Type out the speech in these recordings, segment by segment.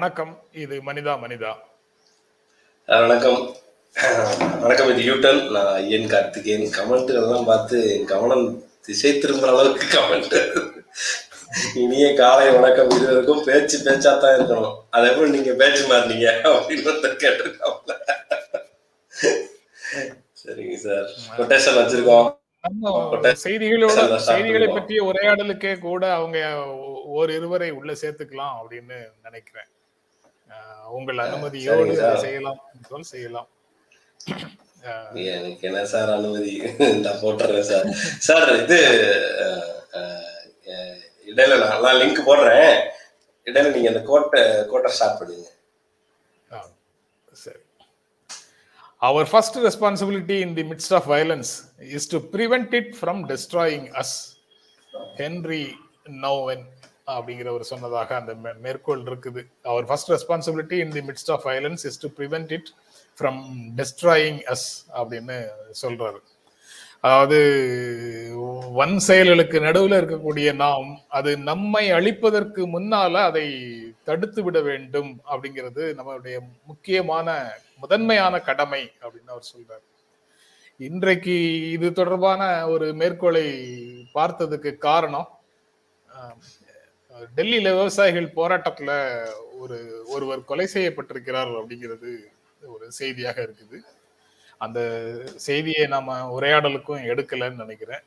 வணக்கம். இது மனிதா மனிதா. வணக்கம். வணக்கம் இது யூட்டன் நான் ஐயன் கார்த்திகேயன். கமெண்ட் எல்லாம் பார்த்து என் கவனம் திசை திரும்புற அளவுக்கு கமெண்ட் இனிய காலை வணக்கம். இருவருக்கும் பேச்சு பேச்சா தான் இருக்கணும். அதே போல நீங்க பேச்சு மாறினீங்க அப்படின்னு கேட்டிருக்காப்ல. சரிங்க சார். கொட்டேஷன் வச்சிருக்கோம். செய்திகளோட செய்திகளை பற்றிய உரையாடலுக்கே கூட அவங்க ஒரு இருவரை உள்ள சேர்த்துக்கலாம் அப்படின்னு நினைக்கிறேன். உங்கள் அனுமதியோடு செய்யலாம் செய்யலாம். எனக்கு என்ன சார் அனுமதி? நான் போட்டுறேன் சார். சார் இது இடையில நான் நான் லிங்க் போடுறேன். இடையில நீங்க அந்த கோட்டை கோட்டை ஸ்டார்ட் பண்ணுங்க. சரி. Our first responsibility in the midst of violence is to prevent it from destroying us. Henri Nouwen அப்படிங்கிறவர் சொன்னதாக அந்த மே- மேற்கோள் இருக்குது. அவர் first responsibility in the midst of violence is to prevent it from destroying us அப்படின்னு சொல்றாரு. அதாவது வன் செயல்களுக்கு நடுவில் இருக்கக்கூடிய நாம் அது நம்மை அழிப்பதற்கு முன்னால அதை தடுத்து விட வேண்டும் அப்படிங்கிறது நம்மளுடைய முக்கியமான முதன்மையான கடமை அப்படின்னு அவர் சொல்றாரு. இன்றைக்கு இது தொடர்பான ஒரு மேற்கோளை பார்த்ததுக்கு காரணம் டெல்லியில விவசாயிகள் போராட்டத்துல ஒரு ஒருவர் கொலை செய்யப்பட்டிருக்கிறார் அப்படிங்கிறது ஒரு செய்தியாக இருக்குது. அந்த செய்தியை நாம உரையாடலுக்கும் எடுக்கலைன்னு நினைக்கிறேன்.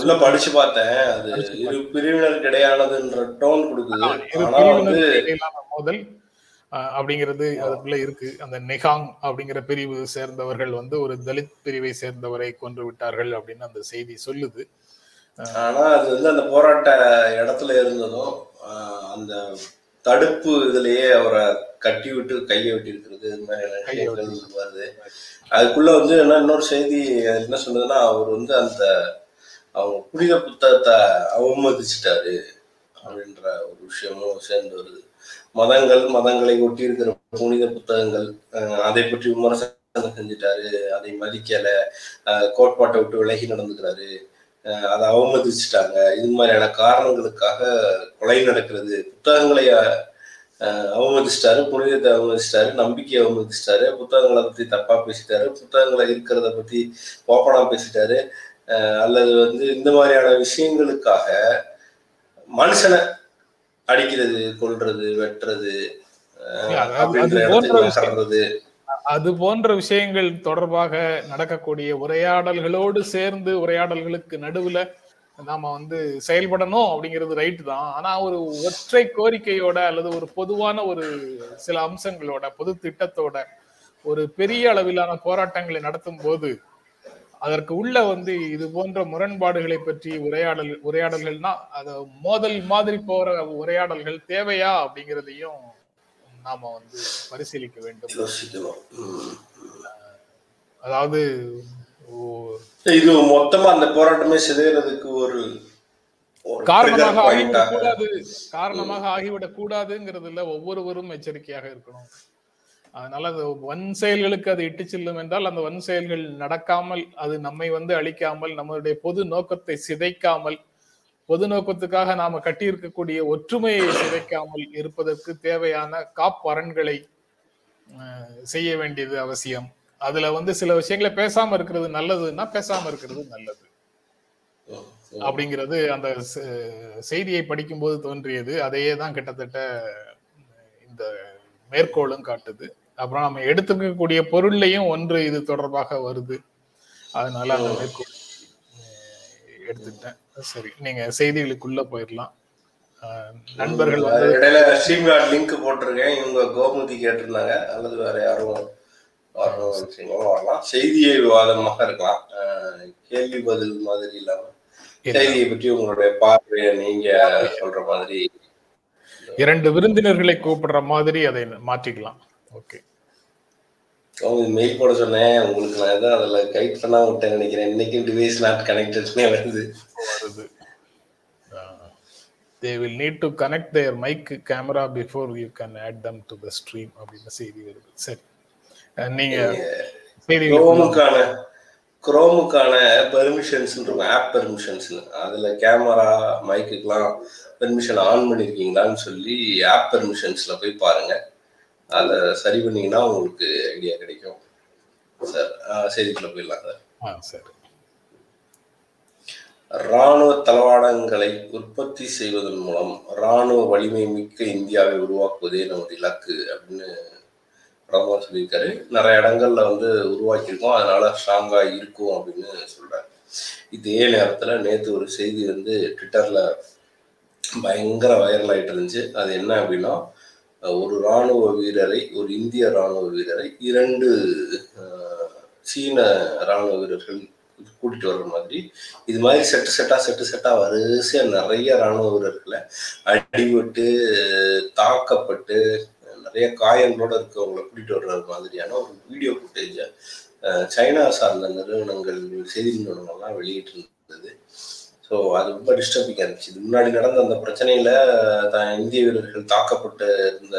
உள்ள படிச்சு பார்த்தேன். அது இரு பிரிவினருக்கு இடையானதுன்ற டோன் கொடுக்குது. மோதல் அப்படிங்கிறது அதுக்குள்ள இருக்கு. அந்த நெகாங் அப்படிங்கிற பிரிவு சேர்ந்தவர்கள் வந்து ஒரு தலித் பிரிவை சேர்ந்தவரை கொன்று விட்டார்கள் அப்படின்னு அந்த செய்தி சொல்லுது. ஆனா அது வந்து அந்த போராட்ட இடத்துல இருந்ததும் அந்த தடுப்பு இதுலயே அவரை கட்டி விட்டு கையை வெட்டி இருக்கிறது இது வருது. அதுக்குள்ள வந்து என்ன இன்னொரு செய்தி என்ன சொன்னதுன்னா அவர் வந்து அந்த அவங்க புனித புத்தகத்தை அவமதிச்சிட்டாரு அப்படின்ற ஒரு விஷயமும் சேர்ந்து வருது. மதங்கள் மதங்களை ஒட்டி இருக்கிற புனித புத்தகங்கள் அஹ், அதை பற்றி விமர்சனம் செஞ்சுட்டாரு அதை மதிக்கல கோட்பாட்டை விட்டு விலகி நடந்துக்கிறாரு. அதை அவமதிச்சிட்டாங்க. இது மாதிரியான காரணங்களுக்காக கொலை நடக்கிறது. புத்தகங்களை அவமதிச்சிட்டாரு புனிதத்தை அவமதிச்சிட்டாரு நம்பிக்கையை அவமதிச்சிட்டாரு புத்தகங்களை பத்தி தப்பா பேசிட்டாரு புத்தகங்களை இருக்கிறத பத்தி ஓப்பனா பேசிட்டாரு. அல்லது வந்து இந்த மாதிரியான விஷயங்களுக்காக மனுஷனை அடிக்கிறது கொல்றது வெட்டுறது அப்படின்ற இடத்துக்கு விஷயம். அது போன்ற விஷயங்கள் தொடர்பாக நடக்கக்கூடிய உரையாடல்களோடு சேர்ந்து உரையாடல்களுக்கு நடுவுல நாம வந்து செயல்படணும் அப்படிங்கிறது ரைட் தான். ஆனா ஒரு ஒற்றை கோரிக்கையோட அல்லது ஒரு பொதுவான ஒரு சில அம்சங்களோட பொது திட்டத்தோட ஒரு பெரிய அளவிலான போராட்டங்களை நடத்தும் போது அதற்கு உள்ள வந்து இது போன்ற முரண்பாடுகளை பற்றி உரையாடல் உரையாடல்கள்னா அது மோதல் மாதிரி போற உரையாடல்கள் தேவையா அப்படிங்கிறதையும் நாம வந்து பரிசீலிக்க வேண்டும். அதாவது இது மொத்தமா அந்த போராட்டமே சிதைறதுக்கு ஒரு காரணமாக trigger point ஆகிவிடக் ஆக கூடாது. காரணமாக ஆகிவிடக் கூடாதுங்கிறதுல ஒவ்வொருவரும் எச்சரிக்கையாக இருக்கணும். அதனால அது வன் செயல்களுக்கு அது இட்டு செல்லும் என்றால் அந்த வன் செயல்கள் நடக்காமல் அது நம்மை வந்து அழிக்காமல் நம்மளுடைய பொது நோக்கத்தை சிதைக்காமல் பொது நோக்கத்துக்காக நாம கட்டியிருக்கக்கூடிய ஒற்றுமையை சிதைக்காமல் இருப்பதற்கு தேவையான காப்பரன்களை செய்ய வேண்டியது அவசியம். அதுல வந்து சில விஷயங்களை பேசாம இருக்கிறது நல்லதுன்னா பேசாம இருக்கிறது நல்லது. அப்படிங்கிறது அந்த செய்தியை படிக்கும்போது தோன்றியது. அதையே தான் கிட்டத்தட்ட இந்த மேற்கோளும் காட்டுது. அப்புறம் நம்ம எடுத்துக்கக்கூடிய பொருள்லையும் ஒன்று இது தொடர்பாக வருது. அதனால அந்த மேற்கோள் எடுத்துட்டேன் சரி நீங்க செய்திகளுக்குள்ள போயிடலாம். நண்பர்கள் வந்து இடையில ஸ்ட்ரீம்கார்ட் லிங்க் போட்டிருக்கேன். இவங்க கோமதி கேட்டிருந்தாங்க. அல்லது வேற யாரும் வரலாம். செய்தியை விவாதமாக இருக்கலாம். கேள்வி பதில் மாதிரி இல்லாம செய்தியை பற்றி உங்களுடைய பார்வையை நீங்க சொல்ற மாதிரி. இரண்டு விருந்தினர்களை கூப்பிடுற மாதிரி அதை மாற்றிக்கலாம். ஓகே. அவங்க மெயில் போட சொன்னேன். உங்களுக்கு நான் எதாவது அதுல கைட் பண்ணா விட்டேன் நினைக்கிறேன். இன்னைக்கு டிவைஸ் நாட் கனெக்டட்னே வருது. வருது. They will need to connect their mic camera before you can add them to the stream அப்படின்னு செய்தி வருது. சரி. நீங்க செய்திகள் குரோமுக்கான குரோமுக்கான பெர்மிஷன்ஸ் இருக்கும் ஆப் பெர்மிஷன்ஸ்னு அதுல கேமரா மைக்குக்கெல்லாம் பெர்மிஷன் ஆன் பண்ணியிருக்கீங்களான்னு சொல்லி ஆப் பெர்மிஷன்ஸ்ல போய் பாருங்க. அதை சரி பண்ணீங்கன்னா உங்களுக்கு ஐடியா கிடைக்கும். சார் செய்திக்குள்ள போயிடலாம் சார். சரி. இராணுவ தளவாடங்களை உற்பத்தி செய்வதன் மூலம் இராணுவ வலிமை மிக்க இந்தியாவை உருவாக்குவதே நமது இலக்கு அப்படின்னு பிரதமர் சொல்லியிருக்காரு. நிறைய இடங்கள்ல வந்து உருவாக்கியிருக்கோம். அதனால ஸ்ட்ராங்கா இருக்கும் அப்படின்னு சொல்றாரு. இதே நேரத்துல நேத்து ஒரு செய்தி வந்து ட்விட்டர்ல பயங்கர வைரல் ஆயிட்டு இருந்துச்சு. அது என்ன அப்படின்னா ஒரு இராணுவ வீரரை ஒரு இந்திய இராணுவ வீரரை இரண்டு சீன இராணுவ வீரர்கள் கூட்டிட்டு வர்ற மாதிரி. இது மாதிரி செட்டு செட்டா செட்டு செட்டா வரிசையா நிறைய இராணுவ வீரர்களை அடிபட்டு தாக்கப்பட்டு நிறைய காயங்களோட இருக்கவங்களை கூட்டிட்டு வர்ற மாதிரியான ஒரு வீடியோ ஃபுட்டேஜை சைனா சார்ந்த நிறுவனங்கள் செய்தி நிறுவனங்கள்லாம் வெளியிட்டு இருந்தது ஸோ அது ரொம்ப டிஸ்டர்பிங்காக இருந்துச்சு. இது முன்னாடி நடந்த அந்த பிரச்சனையில தான் இந்திய வீரர்கள் தாக்கப்பட்டு இருந்த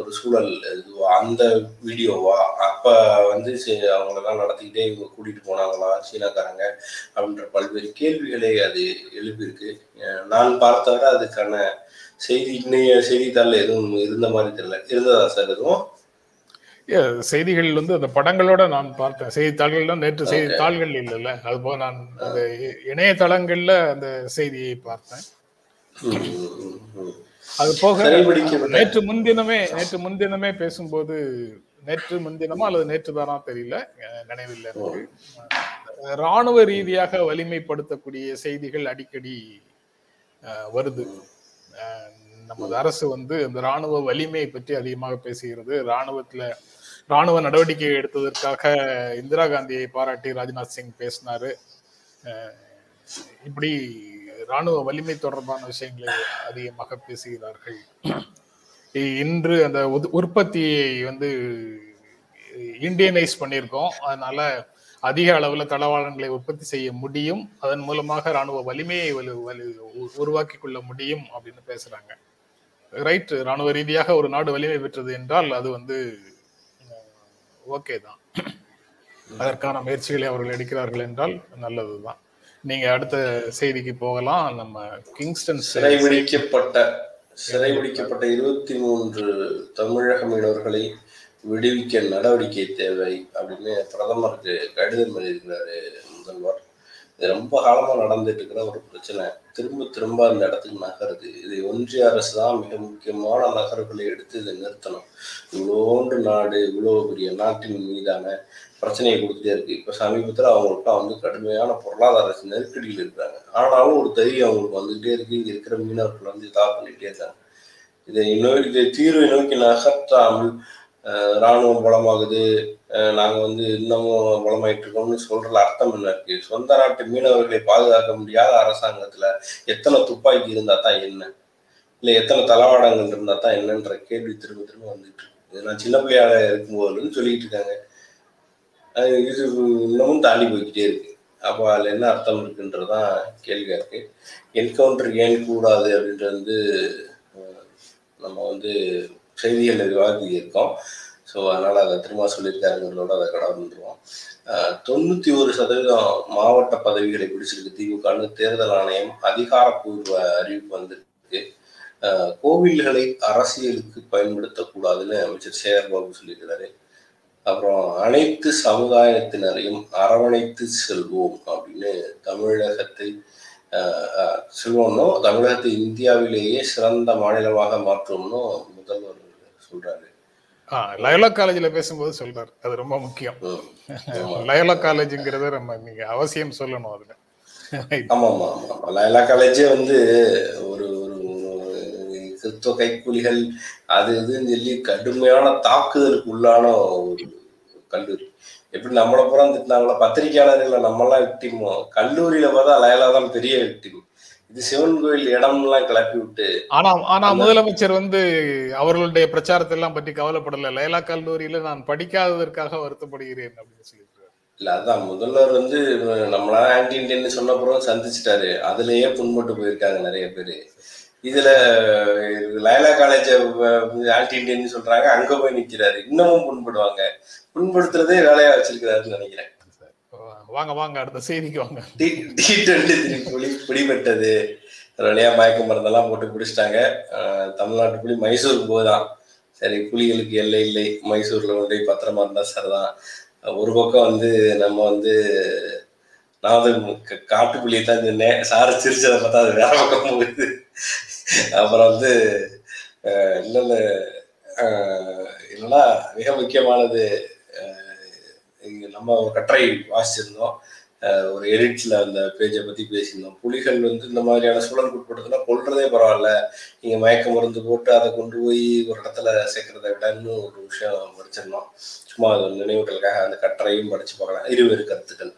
ஒரு சூழல் இதுவா அந்த வீடியோவா? அப்போ வந்து அவங்களெல்லாம் நடத்திக்கிட்டே இவங்க கூட்டிகிட்டு போனாங்களா? சீனாக்காரங்க அப்படின்ற பல்வேறு கேள்விகளை அது எழுப்பியிருக்கு. நான் பார்த்தவரை அதுக்கான செய்தி இன்னைய செய்தித்தாளில் எதுவும் இருந்த மாதிரி தெரியல. இருந்ததா சார் எதுவும்? செய்திகள் வந்து அந்த படங்களோட நான் பார்த்தேன். செய்தித்தாள்கள்ல நேற்று செய்தித்தாள்கள் இல்லைல்ல. அது போக நான் அந்த இணையதளங்கள்ல அந்த செய்தியை பார்த்தேன். அது போக நேற்று முன்தினமே நேற்று முன்தினமே பேசும்போது நேற்று முன்தினமா அல்லது நேற்று தானா தெரியல நினைவில்லை எனக்கு. ராணுவ ரீதியாக வலிமைப்படுத்தக்கூடிய செய்திகள் அடிக்கடி வருது. நமது அரசு வந்து அந்த ராணுவ வலிமையை பற்றி அதிகமாக பேசுகிறது. ராணுவத்துல ராணுவ நடவடிக்கை எடுத்ததற்காக இந்திரா காந்தியை பாராட்டி ராஜ்நாத் சிங் பேசினாரு. இப்படி ராணுவ வலிமை தொடர்பான விஷயங்களை அதிகமாக பேசுகிறார்கள். இன்று அந்த உத்- உற்பத்தியை வந்து இண்டியனைஸ் பண்ணியிருக்கோம். அதனால அதிக அளவில் தளவாளங்களை உற்பத்தி செய்ய முடியும். அதன் மூலமாக ராணுவ வலிமையை வலு- வலு- உ- உருவாக்கி கொள்ள முடியும் அப்படின்னு பேசுறாங்க. ரைட் ராணுவ ரீதியாக ஒரு நாடு வலிமை பெற்றது என்றால் அது வந்து ஓகே தான். அதற்கான முயற்சிகளை அவர்கள் எடுக்கிறார்கள் என்றால் நல்லதுதான். நீங்க அடுத்த செய்திக்கு போகலாம். நம்ம கிங்ஸ்டன் சிறைபிடிக்கப்பட்ட சிறைபிடிக்கப்பட்ட இருபத்தி மூன்று தமிழக மீனவர்களை விடுவிக்க நடவடிக்கை தேவை அப்படின்னு பிரதமருக்கு கடிதம் எழுதியிருக்கிறாரு முதல்வர். இது ரொம்ப காலமா நடந்துட்டு இருக்கிற ஒரு பிரச்சனை. திரும்ப திரும்ப அந்த இடத்துக்கு நகருது. இது ஒன்றிய அரசு தான் மிக முக்கியமான நகர்வுகளை எடுத்து இதை நிறுத்தணும். இவ்வளோண்டு நாடு இவ்வளோ பெரிய நாட்டின் மீதான பிரச்சனையை கொடுத்துட்டே இருக்கு. இப்போ சமீபத்தில் அவங்களுக்குலாம் வந்து கடுமையான பொருளாதார நெருக்கடியில் இருக்கிறாங்க. ஆனாலும் ஒரு தைரியம் அவங்களுக்கு வந்துகிட்டே இருக்கு. இங்கே இருக்கிற மீனவர்கள் வந்து இதாக பண்ணிகிட்டே இருக்காங்க. இதை இன்னொரு இதை தீர்வை நோக்கி நகர்த்தாமல் இராணுவம் ராணுவம் பலமாகுது நாங்கள் நாங்க வந்து இன்னமும் பலமாயிட்டு இருக்கோம்னு சொல்றதுல அர்த்தம் என்ன இருக்கு? சொந்த நாட்டு மீனவர்களை பாதுகாக்க முடியாத அரசாங்கத்துல எத்தனை துப்பாக்கி இருந்தா தான் என்ன? இல்ல எத்தனை தளவாடங்கள் இருந்தா தான் என்னன்ற கேள்வி திரும்ப திரும்ப வந்துட்டு இருக்கு. நான் சின்ன பிள்ளையால இருக்கும்போதுன்னு சொல்லிட்டு இருக்காங்க. அது இது இன்னமும் தாண்டி போய்கிட்டே இருக்கு. அப்போ அதில் என்ன அர்த்தம் இருக்குன்றதுதான் கேள்வியா இருக்கு. என்கவுண்டர் ஏன் கூடாது அப்படின்றது வந்து நம்ம வந்து செய்திகளில் விவாதிக்கிருக்கோம் ஸோ அதனால் அதை திரும்ப சொல்லியிருக்காருங்கிறதோட அதை கடந்துருவோம் தொண்ணூத்தி ஒரு சதவீதம் மாவட்ட பதவிகளை பிடிச்சிருக்கு திமுகன்னு தேர்தல் ஆணையம் அதிகாரப்பூர்வ அறிவிப்பு வந்திருக்கு. கோவில்களை அரசியலுக்கு பயன்படுத்தக்கூடாதுன்னு அமைச்சர் சேகர்பாபு சொல்லியிருக்கிறாரு. அப்புறம் அனைத்து சமுதாயத்தினரையும் அரவணைத்து செல்வோம் அப்படின்னு தமிழகத்தை ஆஹ், செல்வோம்னும் தமிழகத்தை இந்தியாவிலேயே சிறந்த மாநிலமாக மாற்றுவோம்னு முதல்வர் சொல்றாரு. லயோலா காலேஜ்ல பேசும்போது சொல்றாரு. அது ரொம்ப முக்கியம். லயோலா காலேஜ்ங்கிறத நம்ம நீங்க அவசியம் சொல்லணும் அதுல. ஆமா ஆமா லயலா காலேஜே வந்து ஒரு ஒரு கிறிஸ்துவ கைக்கூலிகள் அது இதுன்னு சொல்லி கடுமையான தாக்குதலுக்கு உள்ளான ஒரு கல்லூரி. எப்படி நம்மளை புறம் திட்டினாங்களோ பத்திரிகையாளர்களை நம்மலாம் விக்டிமோ கல்லூரியில பார்த்தா லயலா தான் பெரிய விக்டிம் இது சிவன் கோயில் இடம்லாம் கிளப்பி விட்டு ஆனா ஆனா முதலமைச்சர் வந்து அவர்களுடைய பிரச்சாரத்தை எல்லாம் பற்றி கவலைப்படல. லயலா கல்லூரியில நான் படிக்காததற்காக வருத்தப்படுகிறேன் அப்படின்னு சொல்லியிருக்காரு. இல்ல அதான் முதல்வர் வந்து நம்மளா ஆன்டி இண்டியன் சொன்ன அப்புறம் சந்திச்சிட்டாரு. அதுலயே புண்பட்டு போயிருக்காங்க நிறைய பேரு. இதுல லயலா காலேஜ் ஆன்டி இண்டியன் சொல்றாங்க. அங்க போய் நிக்கிறாரு. இன்னமும் புண்படுவாங்க. புண்படுத்துறதே வேலையா வச்சிருக்கிறாருன்னு நினைக்கிறேன். வாங்க வாங்க அடுத்த செய்திக்கு வாங்க. டி டி டுவெண்ட்டி த்ரீ புலி பிடிபட்டது நிறையா மயக்க மருந்தெல்லாம் போட்டு பிடிச்சிட்டாங்க தமிழ்நாட்டு புலி மைசூருக்கு போகுதான். சரி புலிகளுக்கு எல்லை இல்லை. மைசூர்ல கொண்டு போய் பத்திரமா இருந்தா சரிதான். ஒரு பக்கம் வந்து நம்ம வந்து நான் வந்து க- காட்டு புலியை தான் சொன்னேன் சார சிரிச்சதை பார்த்தா அது வேற பக்கம் போகுது. அப்புறம் வந்து இல்லை இல்லை இல்லைன்னா என்னன்னா மிக முக்கியமானது நம்ம ஒரு கட்டுரை வாசிச்சிருந்தோம். ஒரு எடிட்ல அந்த பேஜை பத்தி பேசியிருந்தோம். புலிகள் வந்து இந்த மாதிரியான சூழலுக்கு உட்படுத்தினா கொள்றதே பரவாயில்ல. நீங்க மயக்க மருந்து போட்டு அதை கொண்டு போய் ஒரு இடத்துல சேர்க்கறத விடன்னு ஒரு விஷயம் படிச்சிருந்தோம். சும்மா அது நினைவுகளுக்காக அந்த கட்டுரையும் படிச்சு பார்க்கலாம். இருவேறு கருத்துக்கள்.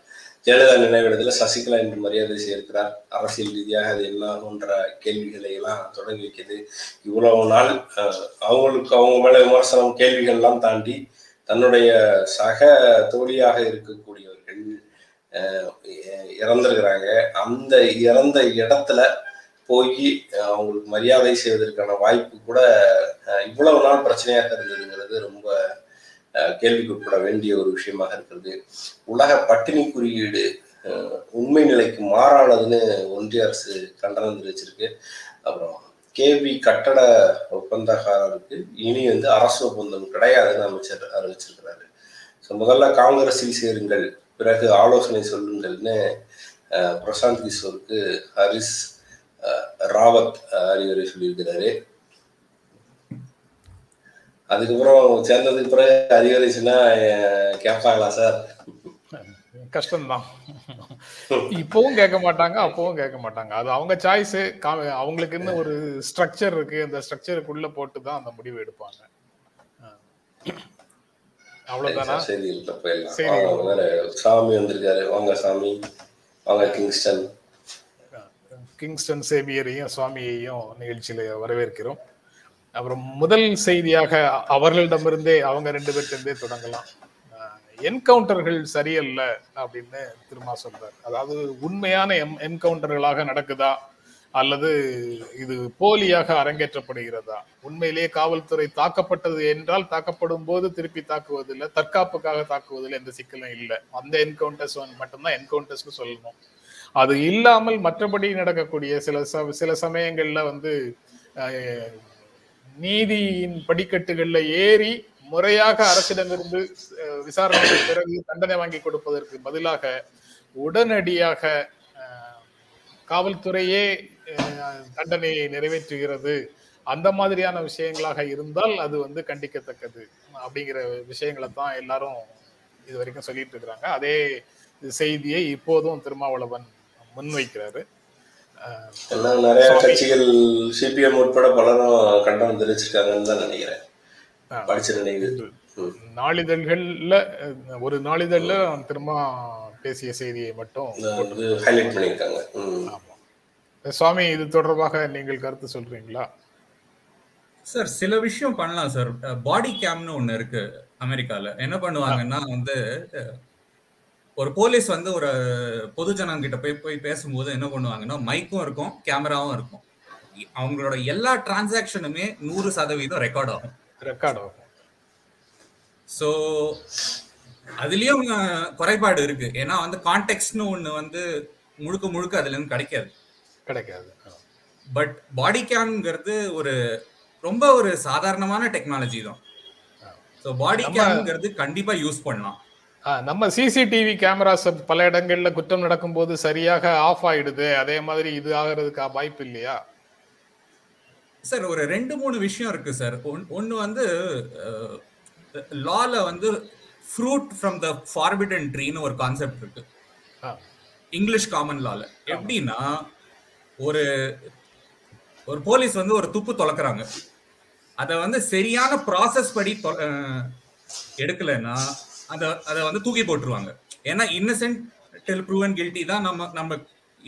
ஜெயலலிதா நினைவிடத்துல சசிகலா என்று மரியாதை செய்திருக்கிறார் அரசியல் ரீதியாக அது என்ன போன்ற கேள்விகளை எல்லாம் தொடங்கி வைக்கிறது. இவ்வளவு நாள் அவங்களுக்கு அவங்க மேல விமர்சனம் கேள்விகள் எல்லாம் தாண்டி தன்னுடைய சக தோழியாக இருக்கக்கூடியவர்கள் இறந்துருக்கிறாங்க. அந்த இறந்த இடத்துல போய் அவங்களுக்கு மரியாதை செய்வதற்கான வாய்ப்பு கூட இவ்வளவு நாள் பிரச்சனையாக இருந்ததுங்கிறது ரொம்ப கேள்விக்குட்பட வேண்டிய ஒரு விஷயமாக இருக்கிறது. உலக பட்டினி குறியீடு உண்மை நிலைக்கு மாறானதுன்னு ஒன்றிய அரசு கண்டனம் தெரிவிச்சிருக்கு. அப்புறம் கேவி கட்டட ஒப்பந்தக்காரருக்கு இனி வந்து அரசு ஒப்பந்தம் கிடையாதுன்னு அமைச்சர் அறிவிச்சிருக்கிறாரு. ஸோ முதல்ல காங்கிரஸில் சேருங்கள் பிறகு ஆலோசனை சொல்லுங்கள்னு பிரசாந்த் கிஷோருக்கு ஹரிஸ் ராவத் அறிவுரை சொல்லியிருக்கிறாரு. அதுக்கப்புறம் சேர்ந்ததுக்கு பிறகு அறிவுரை சொன்னா கேட்பாங்களா சார்? கஷ்டம்தான். இப்பவும் கேட்க மாட்டாங்க அப்பவும் கேட்க மாட்டாங்க. அது அவங்க சாய்ஸ் அவங்களுக்குன்னு ஒரு ஸ்ட்ரக்சர் இருக்கு. அந்த ஸ்ட்ரக்சருக்குள்ள போட்டு தான் அந்த முடிவு எடுப்பாங்க. அவ்வளவுதானா? சாமி வந்திருக்காரு. வாங்க சாமி. வாங்க கிங்ஸ்டன். கிங்ஸ்டன் சேவியரையும் சுவாமியையும் நிகழ்ச்சியில வரவேற்கிறோம். அப்புறம் முதல் செய்தியாக அவர்களிடமிருந்தே அவங்க ரெண்டு பேர்ட்டிருந்தே தொடங்கலாம். என்கவுண்டர்கள் சரியல்ல அப்படின்னு திருமா சொல்றார். அதாவது உண்மையான எம் என்கவுண்டர்களாக நடக்குதா? அல்லது இது போலியாக அரங்கேற்றப்படுகிறதா? உண்மையிலேயே காவல்துறை தாக்கப்பட்டது என்றால் தாக்கப்படும் போது திருப்பி தாக்குவதில்லை தற்காப்புக்காக தாக்குவதில் எந்த சிக்கலும் இல்லை. அந்த என்கவுண்டர்ஸ் மட்டும்தான் என்கவுண்டர்ஸ்னு சொல்லணும். அது இல்லாமல் மற்றபடி நடக்கக்கூடிய சில ச- சில சமயங்கள்ல வந்து நீதியின் படிக்கட்டுகள்ல ஏறி முறையாக அரசிடமிருந்து விசாரணைக்கு பிறகு தண்டனை வாங்கி கொடுப்பதற்கு பதிலாக உடனடியாக காவல்துறையே தண்டனையை நிறைவேற்றுகிறது. அந்த மாதிரியான விஷயங்களாக இருந்தால் அது வந்து கண்டிக்கத்தக்கது அப்படிங்கிற விஷயங்களை தான் எல்லாரும் இது வரைக்கும் சொல்லிட்டு இருக்கிறாங்க. அதே செய்தியை இப்போதும் திருமாவளவன் முன்வைக்கிறாரு. நிறைய கட்சிகள் சிபிஎம் உட்பட பலரும் கண்டனம் தெரிவிச்சிருக்காங்கன்னு தான் நினைக்கிறேன். படிச்ச நினைவு. நாளிதழ்கள்ல ஒரு நாளிதழ்ல திரும்ப பேசிய செய்தியை மட்டும் ஹைலைட் பண்ணியிருக்காங்க. சுவாமி இது தொடர்பாக நீங்கள் கருத்து சொல்றீங்களா? சார் சில விஷயம் பண்ணலாம் சார். பாடி கேம்னு ஒண்ணு இருக்கு அமெரிக்கால. என்ன பண்ணுவாங்கன்னா வந்து ஒரு போலீஸ் வந்து ஒரு பொதுஜனம் கிட்ட போய் போய் பேசும்போது என்ன பண்ணுவாங்கன்னா மைக்கும் இருக்கும் கேமராவும் இருக்கும். அவங்களோட எல்லா டிரான்சாக்ஷனுமே நூறு சதவீதம் ரெக்கார்ட் ஆகும். ரெக்கார்ட் ஆகும். ஸோ அதுலயும் குறைபாடு இருக்கு. ஏன்னா வந்து கான்டெக்ட்னு ஒண்ணு வந்து முழுக்க முழுக்க அதுல இருந்து கிடைக்காது. கிடைக்காது. பட் பாடி கேம்ங்கிறது ஒரு ரொம்ப ஒரு சாதாரணமான டெக்னாலஜி தான். ஸோ பாடி கேம்ங்கிறது கண்டிப்பா யூஸ் பண்ணலாம். நம்ம சிசிடிவி கேமராஸ் பல இடங்கள்ல குற்றம் நடக்கும்போது சரியாக ஆஃப் ஆயிடுது. அதே மாதிரி இது ஆகிறதுக்கு வாய்ப்பு இல்லையா? சார் ஒரு ரெண்டு மூணு விஷயம் இருக்கு சார். ஒன்னு வந்து லால வந்து ஃப்ரூட் ஃப்ரம் த ஃபார்பிடன் ட்ரீன்னு ஒரு கான்செப்ட் இருக்கு. இங்கிலீஷ் காமன் லால எப்படின்னா ஒரு ஒரு போலீஸ் வந்து ஒரு துப்பு தொலைக்கிறாங்க. அதை வந்து சரியான ப்ராசஸ் படி எடுக்கலைன்னா அதை அதை வந்து தூக்கி போட்டுருவாங்க. ஏன்னா இன்னசென்ட் டில் ப்ரூவன் கில்ட்டி தான் நம்ம நம்ம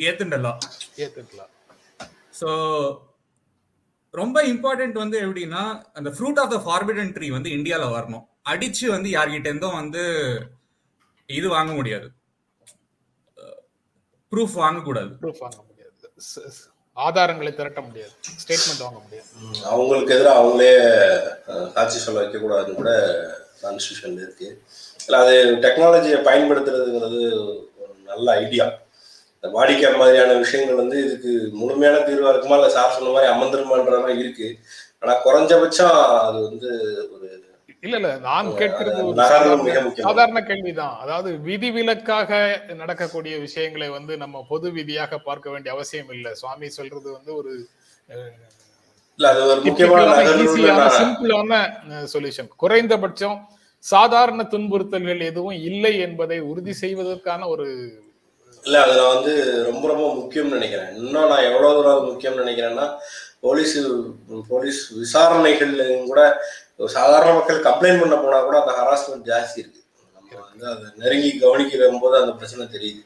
ஏத்துண்டலாம் ஏத்துக்கலாம் ஸோ ரொம்ப இம்பார்ட்டன்ட் வந்து எப்படின்னா அந்த fruit of the forbidden tree வந்து இந்தியாவில் வரணும். அடிச்சு வந்து யார்கிட்ட இருந்தும் வந்து இது வாங்க முடியாது. ப்ரூஃப் வாங்கக்கூடாது. ப்ரூஃப் வாங்க முடியாது. ஆதாரங்களை திரட்ட முடியாது. ஸ்டேட்மெண்ட் வாங்க முடியாது. அவங்களுக்கு எதிராக அவங்களே சாட்சி சொல்ல வைக்கக்கூடாதுன்னு கூட கான்ஸ்டியூஷன்ல இருக்கு. இல்லை அது டெக்னாலஜியை பயன்படுத்துறதுங்கிறது ஒரு நல்ல ஐடியா இந்த பாடி கேம் மாதிரியான விஷயங்கள் வந்து இதுக்கு முழுமையான தீர்வா இருக்குமா? இல்ல சார் சொன்ன மாதிரி அமர்ந்திருமான்ற மாதிரி இருக்கு. ஆனா குறைஞ்சபட்சம் அது வந்து ஒரு இல்ல இல்ல நான் கேட்கிறது சாதாரண- கேள்விதான். அதாவது விதிவிலக்காக நடக்கக்கூடிய விஷயங்களை வந்து நம்ம பொது விதியாக பார்க்க வேண்டிய அவசியம் இல்லை. சுவாமி சொல்றது வந்து ஒரு சிம்பிளான சொல்யூஷன் குறைந்தபட்சம் சாதாரண துன்புறுத்தல்கள் எதுவும் இல்லை என்பதை உறுதி செய்வதற்கான ஒரு இல்ல அது நான் வந்து ரொம்ப ரொம்ப முக்கியம்னு நினைக்கிறேன். இன்னும் நான் எவ்வளவு தூரம் முக்கியம்னு நினைக்கிறேன்னா போலீஸ் போலீஸ் விசாரணைகள்லையும் கூட சாதாரண மக்கள் கம்ப்ளைண்ட் பண்ண போனா கூட அந்த ஹராஸ்மெண்ட் ஜாஸ்தி இருக்கு. நம்ம வந்து அதை நெருங்கி கவனிக்கிற போது அந்த பிரச்சனை தெரியுது.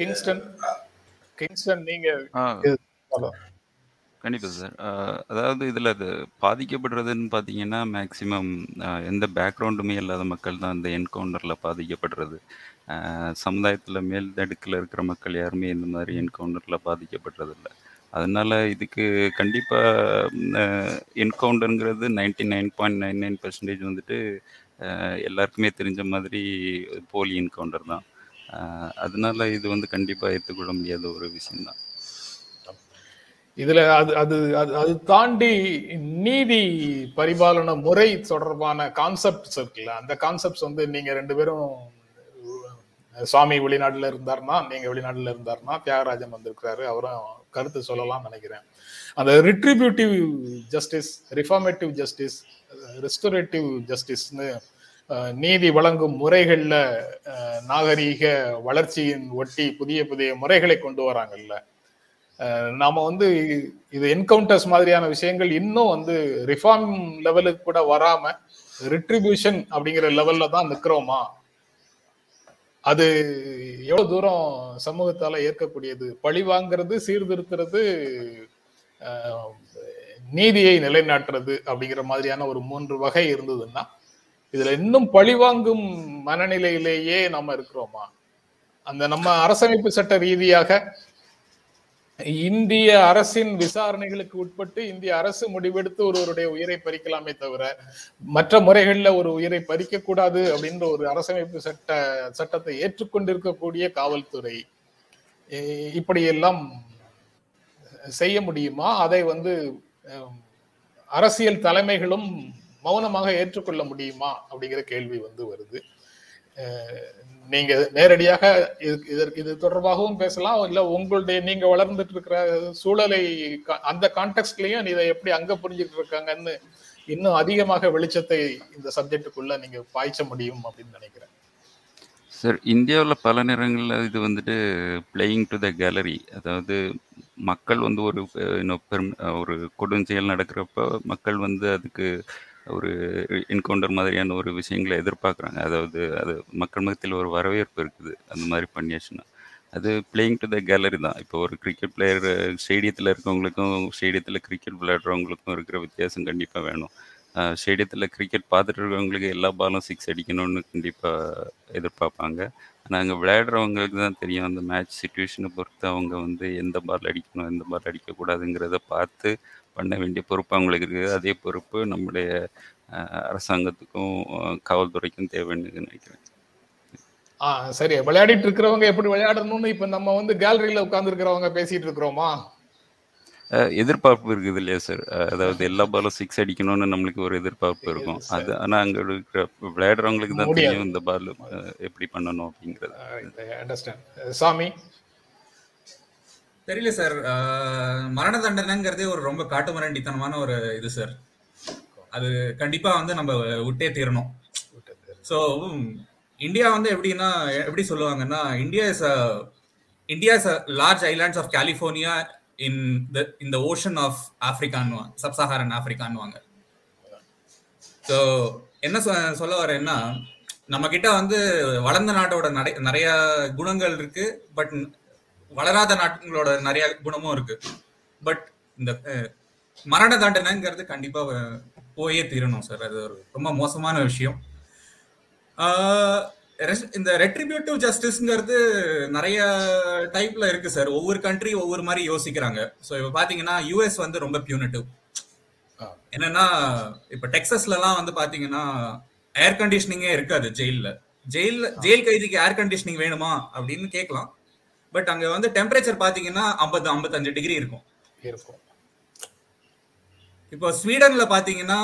கிங்ஸ்டன் கிங்ஸ்டன் நீங்க. கண்டிப்பாக சார் அதாவது இதில் அது பாதிக்கப்படுறதுன்னு பார்த்தீங்கன்னா மேக்ஸிமம் எந்த பேக்ரவுண்டுமே இல்லாத மக்கள் தான் இந்த என்கவுண்டரில் பாதிக்கப்படுறது. சமுதாயத்தில் மேல் தடுக்கில் இருக்கிற மக்கள் யாருமே இந்த மாதிரி என்கவுண்டரில் பாதிக்கப்பட்டதில்லை. அதனால் இதுக்கு கண்டிப்பாக என்கவுண்டருங்கிறது ninety nine point nine nine percentage வந்துட்டு எல்லாருக்குமே தெரிஞ்ச மாதிரி போலி என்கவுண்டர் தான். அதனால இது வந்து கண்டிப்பாக ஏற்றுக்கொள்ள முடியாத ஒரு விஷயம்தான். இதுல அது அது அது அது தாண்டி நீதி பரிபாலன முறை தொடர்பான கான்செப்ட்ஸ் இருக்குல்ல அந்த கான்செப்ட்ஸ் வந்து நீங்க ரெண்டு பேரும் சுவாமி வெளிநாட்டுல இருந்தாருன்னா நீங்க வெளிநாட்டுல இருந்தாருன்னா தியாகராஜன் வந்திருக்கிறாரு. அவரும் கருத்து சொல்லலாம்னு நினைக்கிறேன். அந்த retributive justice reformative justice restorative ஜஸ்டிஸ்னு நீதி வழங்கும் முறைகள்ல நாகரீக வளர்ச்சியின் ஒட்டி புதிய புதிய முறைகளை கொண்டு வராங்கல்ல. நாம வந்து இது என்கவுண்டர்ஸ் மாதிரியான விஷயங்கள் இன்னும் வந்து ரிஃபார்ம் லெவலுக்கு கூட வராம ரிட்ரிபியூஷன் அப்படிங்கிற லெவல்ல தான் நிக்கிறோமா? அது எவ்வளவு தூரம் சமூகத்தால ஏற்கக்கூடியது? பழி வாங்குறது சீர்திருத்துறது நீதியை நிலைநாட்டுறது அப்படிங்கிற மாதிரியான ஒரு மூன்று வகை இருந்ததுன்னா இதுல இன்னும் பழிவாங்கும் மனநிலையிலேயே நம்ம இருக்கிறோமா? அந்த நம்ம அரசமைப்பு சட்ட ரீதியாக இந்திய அரசின் விசாரணைகளுக்கு உட்பட்டு இந்திய அரசு முடிவெடுத்து ஒருவருடைய உயிரை பறிக்கலாமே தவிர மற்ற முறைகள்ல ஒரு உயிரை பறிக்க கூடாது அப்படின்ற ஒரு அரசமைப்பு சட்ட சட்டத்தை ஏற்றுக்கொண்டிருக்கக்கூடிய காவல்துறை. இப்படியெல்லாம் செய்ய முடியுமா? அதை வந்து அரசியல் தலைமைகளும் மௌனமாக ஏற்றுக்கொள்ள முடியுமா? அப்படிங்கிற கேள்வி வந்து வருது. நீங்க நேரடியாக இது- இதற்கு இது தொடர்பாகவும் பேசலாம் இல்ல உங்களுடைய நீங்க வளர்ந்துட்டு இருக்கிற சூழலை அந்த கான்டெக்ட்லயும் இதை எப்படி அங்க புரிஞ்சுட்டு இருக்காங்கன்னு இன்னும் அதிகமாக வெளிச்சத்தை இந்த சப்ஜெக்டுக்குள்ள நீங்க பாய்ச்ச முடியும் அப்படின்னு நினைக்கிறேன். சார் இந்தியாவில் பல நேரங்களில் இது வந்துட்டு பிளேயிங் டு த கேலரி அதாவது மக்கள் வந்து ஒரு இன்னும் பெரும் ஒரு கொடுஞ்செயல் நடக்கிறப்ப மக்கள் வந்து அதுக்கு ஒரு என்கவுண்டர் மாதிரியான ஒரு விஷயங்களை எதிர்பார்க்குறாங்க. அதாவது அது மக்கள் மத்தியில் ஒரு வரவேற்பு இருக்குது. அந்த மாதிரி பண்ணியாச்சுன்னா. அது பிளேயிங் டு த கேலரி தான். இப்போ ஒரு கிரிக்கெட் பிளேயர் ஸ்டேடியத்தில் இருக்கவங்களுக்கும் ஸ்டேடியத்தில் கிரிக்கெட் விளையாடுறவங்களுக்கும் இருக்கிற வித்தியாசம் கண்டிப்பாக வேணும். ஸ்டேடியத்தில் கிரிக்கெட் பார்த்துட்டு இருக்கவங்களுக்கு எல்லா பாலும் சிக்ஸ் அடிக்கணும்னு கண்டிப்பாக எதிர்பார்ப்பாங்க. ஆனால் அங்கே விளையாடுறவங்களுக்கு தான் தெரியும். அந்த மேட்ச் சுச்சுவேஷனை பொறுத்து அவங்க வந்து எந்த பால் அடிக்கணும் எந்த பால் அடிக்கக்கூடாதுங்கிறத பார்த்து பண்ண வேண்டிய பொறுப்பு அவங்களுக்கு இருக்குது. அதே பொறுப்பு நம்முடைய அரசாங்கத்துக்கும் காவல்துறைக்கும் தேவைன்னு நினைக்கிறேன். ஆ சரி. விளையாடிட்டு இருக்கிறவங்க எப்படி விளையாடணும்னு இப்ப நம்ம வந்து கேலரியில உட்கார்ந்து இருக்கிறவங்க பேசிட்டு இருக்கிறோமா? எதிர்பார்ப்பு இருக்குது இல்லையா சார் அதாவது எல்லா பாலும் சிக்ஸ் அடிக்கணும்னு நம்மளுக்கு ஒரு எதிர்பார்ப்பு இருக்கும். அது ஆனால் அங்கே இருக்கிற விளையாடுறவங்களுக்கு தான். தெரியும் இந்த பால் எப்படி பண்ணணும் அப்படிங்கிறது. சாமி? தெரியல சார். மரண தண்டனைங்கிறதே ஒரு ரொம்ப காட்டுமிராண்டித்தனமான ஒரு இது சார். அது கண்டிப்பா வந்து நம்ம விட்டே தீரணும். ஸோ இந்தியா வந்து எப்படின்னா எப்படி சொல்லுவாங்கன்னா India is a India is a large islands of California in the இந்த ஓஷன் ஆஃப் ஆப்ரிக்கான்னு சப்சஹாரன் ஆஃப்ரிக்கான்னுவாங்க ஸோ என்ன சொ- சொல்ல வரேன்னா நம்ம கிட்ட வந்து வளர்ந்த நாட்டோட நடை நிறைய குணங்கள் இருக்கு பட் வளராத நாட்டுங்களோட நிறைய குணமும் இருக்கு. பட் இந்த மரண தண்டனைங்கிறது கண்டிப்பா போயே தீரணும் சார். அது ஒரு ரொம்ப மோசமான விஷயம். இந்த ரெட்ரிபியூட்டிவ் ஜஸ்டிஸ்ங்கிறது நிறைய டைப்ல இருக்கு சார். ஒவ்வொரு கண்ட்ரி ஒவ்வொரு மாதிரி யோசிக்கிறாங்க. ஸோ இப்போ பாத்தீங்கன்னா யூஎஸ் வந்து ரொம்ப பியூனிட்டிவ். என்னன்னா இப்ப டெக்சஸ்ல எல்லாம் வந்து பாத்தீங்கன்னா ஏர் கண்டிஷனிங்கே இருக்காது ஜெயில்ல. ஜெயில் ஜெயில் கைதிக்கு ஏர் கண்டிஷனிங் வேணுமா அப்படின்னு கேட்கலாம் பட் அங்க வந்து டெம்பரேச்சர் பாத்தீங்கன்னா ஐம்பது ஐம்பத்தஞ்சு டிகிரி இருக்கும். இருக்கும். இப்போ ஸ்வீடன்ல பாத்தீங்கன்னா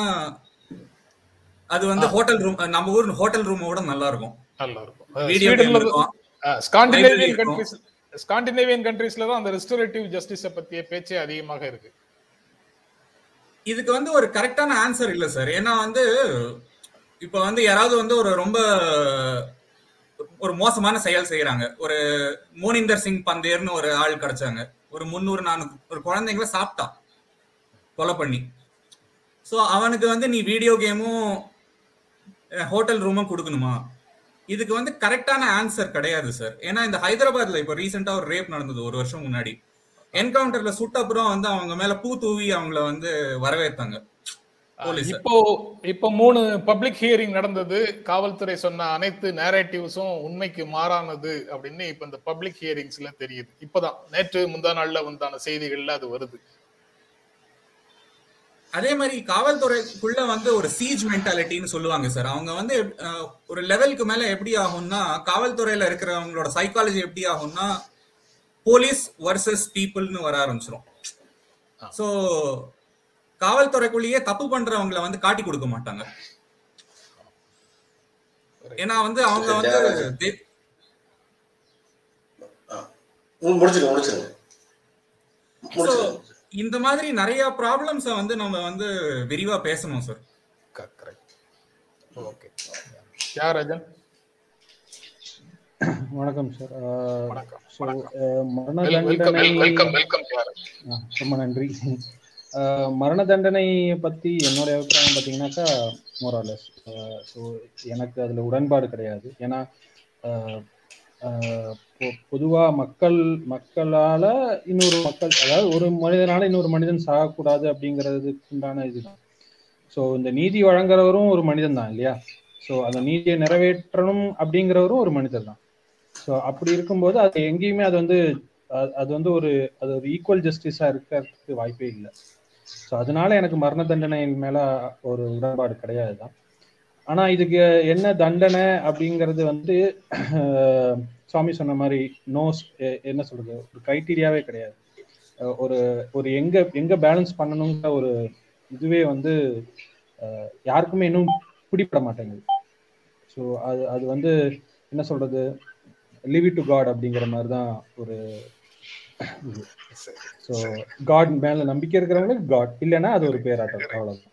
அது வந்து ஹோட்டல் ரூம் நம்ம ஊர் ஹோட்டல் ரூமோட நல்லா இருக்கும் நல்லா இருக்கும். ஸ்காண்டினேவியன். கண்ட்ரிஸ் ஸ்காண்டினேவியன் கண்ட்ரீஸ்ல தான் அந்த ரெஸ்டோரேட்டிவ் ஜஸ்டிஸ பத்திய பேச்சே அதிகமாக இருக்கு. இதுக்கு வந்து ஒரு கரெக்டான ஆன்சர் இல்ல சார் ஏன்னா வந்து இப்ப வந்து யாராவது வந்து ஒரு ரொம்ப ஒரு மோசமான செயல் செய்யறாங்க ஒரு மோனிந்தர் சிங் பந்தேர்னு ஒரு ஆள் கிடைச்சாங்க. ஒரு முந்நூறு நானூறு ஒரு குழந்தைங்கள சாப்பிட்டான். கொலை பண்ணி. ஸோ அவனுக்கு வந்து நீ வீடியோ கேமும் ஹோட்டல் ரூமும் கொடுக்கணுமா? இதுக்கு வந்து கரெக்டான ஆன்சர் கிடையாது சார் ஏன்னா இந்த ஹைதராபாத்ல இப்போ ரீசெண்டாக ஒரு ரேப் நடந்தது ஒரு வருஷம் முன்னாடி. என்கவுண்டர்ல சுட்ட அப்புறம் வந்து அவங்க மேல பூ தூவி அவங்கள வந்து வரவேற்றாங்க இப்போ இப்போ மூணு பப்ளிக் ஹியரிங் நடந்தது. காவல்துறை சொன்ன அனைத்து நேரேட்டிவ்ஸும் உண்மைக்கு மாறானது அப்படின்னு இப்ப இந்த பப்ளிக் ஹியரிங்ஸ்ல தெரியுது. இப்பதான். நேற்று முந்தா நாள்ல வந்தான செய்திகள்ல அது வருது. அதே மாதிரி காவல்துறைக்குள்ள வந்து ஒரு சீஜ் மென்டாலிட்டின்னு சொல்லுவாங்க சார் அவங்க வந்து ஒரு லெவலுக்கு மேல எப்படி ஆகும்னா காவல்துறையில இருக்கிறவங்களோட சைக்காலஜி எப்படி ஆகும்னா போலீஸ் வர்சஸ் பீப்புள்னு வர ஆரம்பிச்சிரும். ஸோ காவல்துறைக்குள்ளேயே தப்பு பண்றவங்கள வந்து காட்டி கொடுக்க மாட்டாங்க. ஏன்னா வந்து அவங்க வந்து இந்த மாதிரி நிறைய ப்ராப்ளம்ஸ வந்து நம்ம வந்து விரிவா பேசணும் சார் கரெக்ட் ஓகே யார் ராஜன்? வணக்கம் சார் ரொம்ப நன்றி. மரண தண்டனை பத்தி என்னுடைய அபிப்பிராயம் பார்த்தீங்கன்னாக்கா மோராலஸ் ஸோ எனக்கு அதில் உடன்பாடு கிடையாது. ஏன்னா பொ- பொதுவா மக்கள் மக்களால இன்னொரு மக்கள் அதாவது ஒரு மனிதனால இன்னொரு மனிதன் சாகக்கூடாது அப்படிங்கிறதுக்கு உண்டான இதுதான் ஸோ இந்த நீதி வழங்குறவரும் ஒரு மனிதன் தான் இல்லையா? ஸோ அந்த நீதியை நிறைவேற்றணும் அப்படிங்கிறவரும் ஒரு மனிதர் தான் ஸோ அப்படி இருக்கும்போது அது எங்கேயுமே அது வந்து அது வந்து ஒரு அது ஒரு ஈக்குவல் ஜஸ்டிஸா இருக்கிறதுக்கு வாய்ப்பே இல்லை. ஸோ அதனால எனக்கு மரண தண்டனை மேல ஒரு உடன்பாடு கிடையாது தான் ஆனா இதுக்கு என்ன தண்டனை அப்படிங்கிறது வந்து சுவாமி சொன்ன மாதிரி நோஸ் என்ன சொல்றது? ஒரு கிரைட்டீரியாவே கிடையாது. ஒரு ஒரு எங்க எங்க பேலன்ஸ் பண்ணணுங்கிற ஒரு இதுவே வந்து யாருக்குமே இன்னும் பிடிப்பட மாட்டேங்குது. ஸோ அது அது வந்து என்ன சொல்றது? லிவ் டு காட் அப்படிங்கிற மாதிரி தான் ஒரு ஸோ காட் மேல நம்பிக்கை இருக்கிறவங்களுக்கு காட் இல்லைன்னா அது ஒரு பேராட்டம். அவ்வளவுதான்.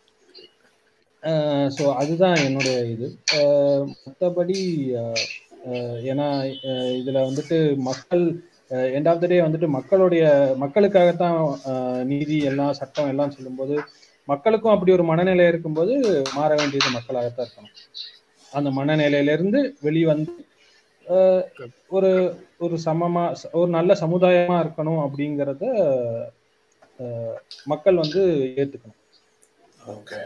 ஸோ அதுதான் என்னுடைய இது. மற்றபடி ஏன்னா இதுல வந்துட்டு மக்கள் எண்ட் ஆஃப் த டே வந்துட்டு மக்களுடைய மக்களுக்காகத்தான் நீதி எல்லாம் சட்டம் எல்லாம் சொல்லும்போது மக்களுக்கும் அப்படி ஒரு மனநிலை இருக்கும்போது மாற வேண்டியது மக்களாகத்தான் இருக்கணும். அந்த மனநிலையிலிருந்து வெளிவந்து ஒரு ஒரு சமமா ஒரு நல்ல சமுதாயமா இருக்கணும் அப்படிங்கிறத மக்கள் வந்து ஏத்துக்கணும். ஓகே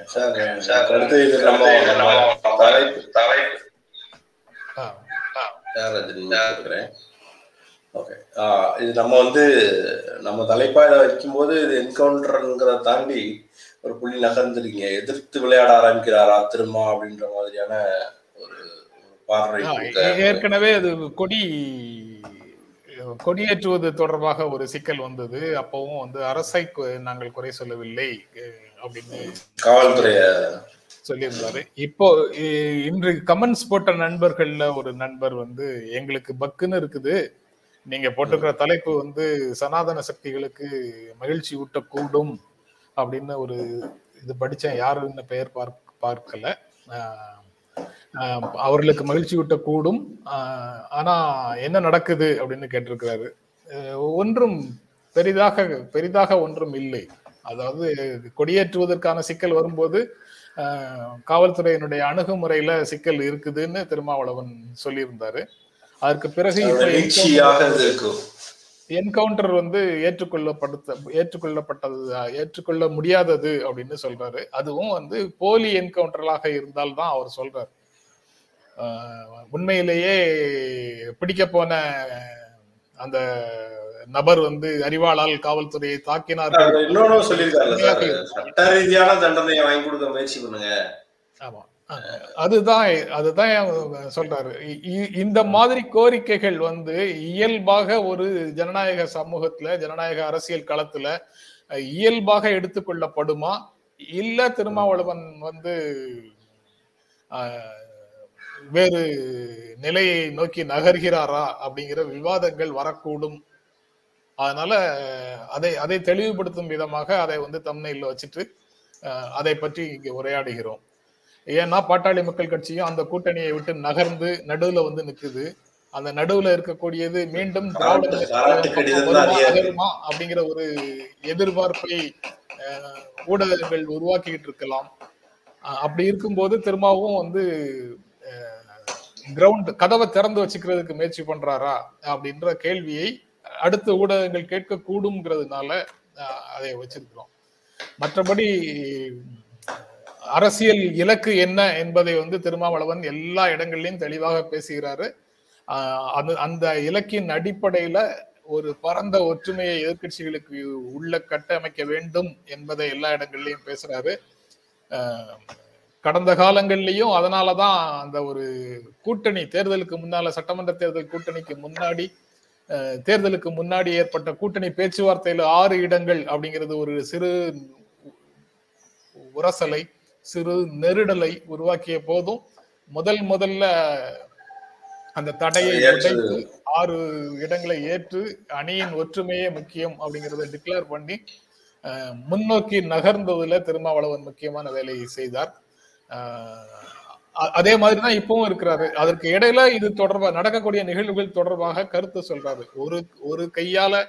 இது நம்ம வந்து நம்ம தலைப்பா இதை வைக்கும்போது இது என்கவுண்டருங்கிறத தாண்டி ஒரு புள்ளி நகர்ந்துருக்கீங்க. எதிர்த்து விளையாட ஆரம்பிக்கிறாரா திரும்ப அப்படின்ற மாதிரியான ஒரு ஏற்கனவே அது கொடி கொடியேற்றுவது தொடர்பாக ஒரு சிக்கல் வந்தது. அப்பவும் வந்து அரசை நாங்கள் குறை சொல்லவில்லை அப்படின்னு காவல்துறைய சொல்லியிருந்தாரு. இப்போ இன்று கமெண்ட்ஸ் போட்ட நண்பர்கள்ல ஒரு நண்பர் வந்து எங்களுக்கு பக்குன்னு இருக்குது. நீங்க போட்டிருக்கிற தலைப்பு வந்து சனாதன சக்திகளுக்கு மகிழ்ச்சி ஊட்டக்கூடும். அப்படின்னு ஒரு இது படிச்சேன். யாருன்னு பெயர் பார்க்க பார்க்கல. அவர்களுக்கு மகிழ்ச்சி ஊட்டக்கூடும். ஆஹ் ஆனா என்ன நடக்குது அப்படின்னு கேட்டிருக்கிறாரு. ஒன்றும் பெரிதாக பெரிதாக ஒன்றும் இல்லை. அதாவது கொடியேற்றுவதற்கான சிக்கல் வரும்போது ஆஹ் காவல்துறையினுடைய அணுகுமுறையில சிக்கல் இருக்குதுன்னு திருமாவளவன் சொல்லியிருந்தாரு. அதற்கு பிறகு என்கவுண்டர் வந்து ஏற்றுக்கொள்ளப்படுத்த ஏற்றுக்கொள்ளப்பட்டது ஏற்றுக்கொள்ள முடியாதது அப்படின்னு சொல்றாரு. அதுவும் வந்து போலி என்கவுண்டர்களாக இருந்தால்தான் அவர் சொல்றாரு. உண்மையிலேயே பிடிக்க போன அந்த நபர் வந்து அறிவாளால் காவல்துறையை தாக்கினார்கள் அவர் இன்னொன்னு சொல்லியிருக்காருல்ல சார் சட்ட ரீதியான தண்டனையை வாங்கி கொடுக்க முயற்சி பண்ணுங்க. ஆமா. அதுதான் அதுதான் சொல்றாரு. இந்த மாதிரி கோரிக்கைகள் வந்து இயல்பாக ஒரு ஜனநாயக சமூகத்துல ஜனநாயக அரசியல் களத்துல இயல்பாக எடுத்துக்கொள்ளப்படுமா இல்ல திருமாவளவன் வந்து வேறு நிலையை நோக்கி நகர்கிறாரா அப்படிங்கிற விவாதங்கள் வரக்கூடும். அதனால அதை அதை தெளிவுபடுத்தும் விதமாக அதை வந்து தம்னையில் வச்சுட்டு அதை பற்றி இங்கே உரையாடுகிறோம். ஏன்னா பாட்டாளி மக்கள் கட்சியும் அந்த கூட்டணியை விட்டு நகர்ந்து நடுவுல வந்து நிக்குது. அந்த நடுவுல இருக்கக்கூடியது மீண்டும். நகருமா அப்படிங்கிற ஒரு எதிர்பார்ப்பை ஊடகங்கள் உருவாக்கிட்டு இருக்கலாம். அப்படி இருக்கும்போது திரும்பவும் வந்து கிரவுண்ட் கதவை திறந்து வச்சுக்கிறதுக்கு முயற்சி பண்றாரா அப்படின்ற கேள்வியை அடுத்த ஊடகங்கள் கேட்க கூடும்ங்கிறதுனால அஹ், அதை வச்சிருக்கிறோம். மற்றபடி அரசியல் இலக்கு என்ன என்பதை வந்து திருமாவளவன் எல்லா இடங்கள்லையும் தெளிவாக பேசுகிறாரு. அந்த அது அந்த இலக்கின் அடிப்படையில ஒரு பரந்த ஒற்றுமையை எதிர்க்கட்சிகளுக்கு உள்ள கட்டமைக்க வேண்டும் என்பதை எல்லா இடங்கள்லையும் பேசுறாரு. கடந்த காலங்கள்லயும் அதனாலதான் அந்த ஒரு கூட்டணி தேர்தலுக்கு முன்னால சட்டமன்ற தேர்தல் கூட்டணிக்கு முன்னாடி தேர்தலுக்கு முன்னாடி ஏற்பட்ட கூட்டணி பேச்சுவார்த்தையில ஆறு இடங்கள் அப்படிங்கிறது ஒரு சிறு உரசலை. சிறு நெருடலை உருவாக்கிய போதும் முதல் முதல்ல அந்த தடையை உடைத்து ஆறு இடங்களை ஏற்று அணியின் ஒற்றுமையே முக்கியம் அப்படிங்கறத டிக்ளேர் பண்ணி முன்னோக்கி நகர்ந்ததுல திருமாவளவன் முக்கியமான வேலையை செய்தார். அதே மாதிரிதான் இப்பவும் இருக்கிறாரு. அதற்கு இடையில இது தொடர்பா நடக்கக்கூடிய நிகழ்வுகள் தொடர்பாக கருத்து சொல்றாரு. ஒரு ஒரு கையால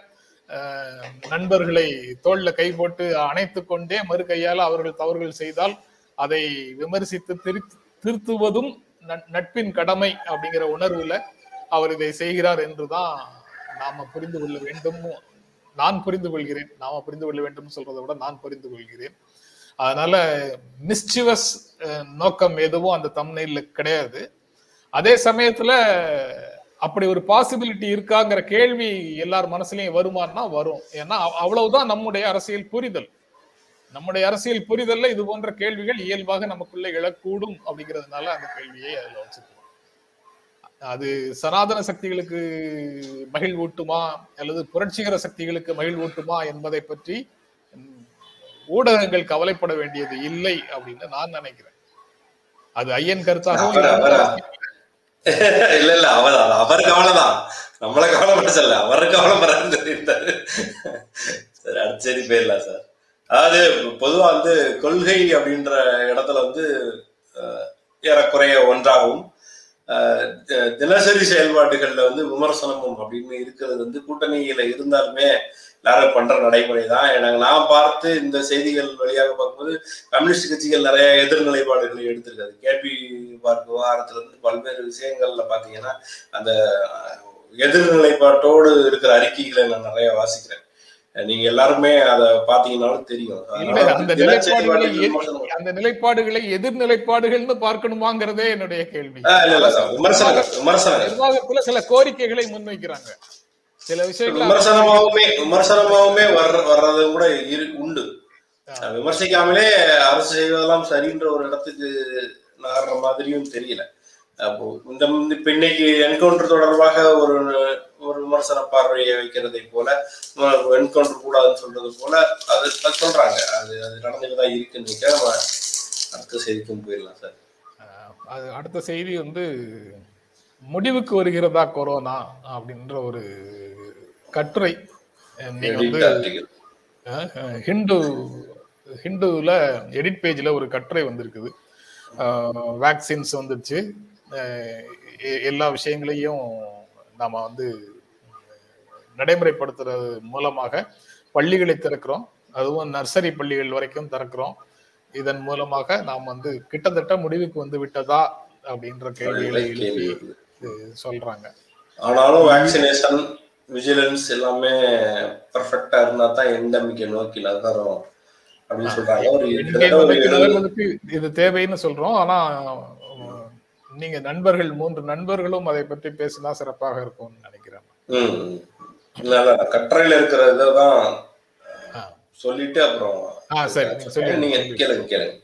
நண்பர்களை தோல்ல கை போட்டு அணைத்து கொண்டே மறு கையால அவர்கள் தவறுகள் செய்தால் அதை விமர்சித்து திருத்துவதும் நட்- நட்பின் கடமை அப்படிங்கிற உணர்வுல அவர் இதை செய்கிறார் என்றுதான் நாம புரிந்து கொள்ள வேண்டும். நான் புரிந்து கொள்கிறேன். நாம புரிந்து கொள்ள வேண்டும் சொல்றதை விட நான் புரிந்து கொள்கிறேன். அதனால மிஸ்டிவஸ் நோக்கம் எதுவும் அந்த தம்னையில கிடையாது. அதே சமயத்துல அப்படி ஒரு பாசிபிலிட்டி இருக்காங்கிற கேள்வி எல்லார் மனசுலயும் வருமானா வரும். ஏன்னா அவ்- அவ்வளவுதான் நம்முடைய அரசியல் புரிதல். நம்முடைய அரசியல் புரிதல்ல இது போன்ற கேள்விகள் இயல்பாக நமக்குள்ள எழக்கூடும் அப்படிங்கிறதுனால அந்த கேள்வியை அதுல வச்சிருக்கோம் அது சனாதன சக்திகளுக்கு மகிழ்வூட்டுமா அல்லது புரட்சிகர சக்திகளுக்கு மகிழ்வூட்டுமா என்பதை பற்றி ஊடகங்கள் கவலைப்பட வேண்டியது இல்லை அப்படின்னு நான் நினைக்கிறேன். அது ஐயன் இருந்தாலும் இல்ல. இல்ல அவர் அவர் கவலைதான். நம்மள கவலைப்பட சொல்ல அவர் சொல்லியிருந்தாரு சரி அடுத்த போயிடலாம் சார். அதாவது பொதுவா வந்து கொள்கை அப்படின்ற இடத்துல வந்து ஏறக்குறைய ஒன்றாகவும் தினசரி செயல்பாடுகள்ல வந்து விமர்சனமும் அப்படின்னு இருக்கிறது வந்து கூட்டணியில இருந்தாலுமே எல்லாரும் பண்ற நடைமுறை தான் எனக்கு நான் பார்த்து இந்த செய்திகள் வழியாக பார்க்கும்போது கம்யூனிஸ்ட் கட்சிகள் நிறைய எதிர்நிலைப்பாடுகளை எடுத்திருக்காது. கேபி பார்க் விவகாரத்துல இருந்து பல்வேறு விஷயங்கள்ல பாத்தீங்கன்னா அந்த எதிர்நிலைப்பாட்டோடு இருக்கிற அறிக்கைகளை நான் நிறைய வாசிக்கிறேன். நீங்க எல்லாருமே அதை பாத்தீங்கன்னாலும் தெரியும். அந்த நிலைப்பாடுகளை எதிர்- விமர்சனம் அந்த நிலைப்பாடுகளை எதிர்நிலைப்பாடுகள்னு பார்க்கணுமாங்கிறதே என்னுடைய கேள்வி. நிர்வாகத்துல சில கோரிக்கைகளை முன்வைக்கிறாங்க. சில விஷயங்கள் விமர்சனமாவுமே விமர்சனமாவுமே வர்ற வர்றது கூட இரு உண்டு. விமர்சிக்காமலே அரசு செய்வதெல்லாம் சரின்ற ஒரு இடத்துக்கு நகர்ற மாதிரியும் தெரியல. அப்போ இந்த இப்ப இன்னைக்கு என்கவுண்டர் தொடர்பாக ஒரு ஒரு விமர்சன பார்வையை வைக்கிறதை போல என்கவுண்டர் கூடாதுன்னு சொல்றது போல அது சொல்றாங்க. அது அது நடந்துட்டு தான் இருக்குன்னு நம்ம அடுத்த செய்திக்கும் போயிடலாம் சார். அது அடுத்த செய்தி வந்து முடிவுக்கு வருகிறதா கொரோனா அப்படின்ற ஒரு கட்டுரை ஹிந்து ஹிந்துல எடிட் பேஜ்ல ஒரு கட்டுரை வந்திருக்குது. வேக்சின்ஸ் வந்துருச்சு. எல்லா விஷயங்களையும் நாம வந்து நடைமுறைப்படுத்துறது மூலமாக பள்ளிகளை திறக்கிறோம். அதுவும் நர்சரி பள்ளிகள் வரைக்கும் திறக்கிறோம். இதன் மூலமாக நாம் வந்து கிட்டத்தட்ட முடிவுக்கு வந்து விட்டதா அப்படின்ற கேள்விகளை கேள்வி எழுப்பி சொல்றாங்க. ஆனாலும் வேக்சினேஷன் விஜிலன்ஸ் எல்லாமே பெர்ஃபெக்டா இருந்தா தான் எண்டமிக்கை நோக்கி நகரும் அப்படின்னு சொல்றாங்க. இது தேவைன்னு சொல்றோம். ஆனா நீங்க நண்பர்கள் மூன்று நண்பர்களும் அதை பற்றி பேசினா சிறப்பாக இருக்கும்னு நினைக்கிறேன். கட்டுரையில இருக்கிற. சொல்லிட்டு அப்புறம் சரி, நீங்க கேளுங்க கேளுங்க.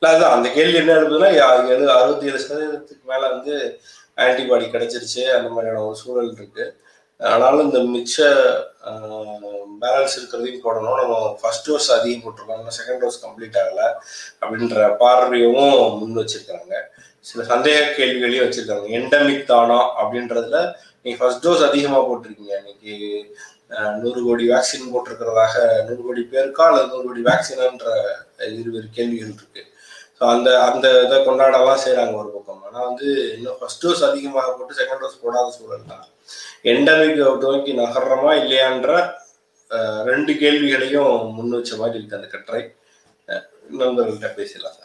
இல்ல அதுதான் அந்த கேள்வி என்ன எழுதுனா எழு அறுபத்தி ஏழு சதவீதத்துக்கு மேல வந்து ஆன்டிபாடி கிடைச்சிருச்சு அந்த மாதிரியான ஒரு சூழல் இருக்கு. ஆனாலும் இந்த மிச்ச பேலன்ஸ் இருக்கிறதையும் போடணும். நம்ம ஃபர்ஸ்ட் டோஸ் அதிகம் போட்டிருக்கோம். செகண்ட் டோஸ் கம்ப்ளீட் ஆகல அப்படின்ற பார்வையும் முன் வச்சிருக்காங்க. சில சந்தேக கேள்விகளையும் வச்சிருக்காங்க. எண்டமிக் தானா அப்படின்றதுல நீங்கள் ஃபர்ஸ்ட் டோஸ் அதிகமா போட்டிருக்கீங்க. இன்னைக்கு நூறு கோடி வேக்சின் போட்டிருக்கிறதாக நூறு கோடி பேருக்கா அல்லது நூறு கோடி வேக்சினான்ற இருவேறு கேள்விகள் இருக்கு. ஸோ அந்த அந்த இதை கொண்டாடலாம் செய்கிறாங்க ஒரு பக்கம். ஆனால் வந்து இன்னும் ஃபர்ஸ்ட் டோஸ் அதிகமாக போட்டு செகண்ட் டோஸ் போடாத சூழல் தான். எண்டமிக் நோக்கி நகர்றோமா இல்லையான்ற ரெண்டு கேள்விகளையும் முன் வச்ச மாதிரி இருக்கு அந்த கட்டுரை நண்பர்கள்ட்ட பேசலாம் சார்.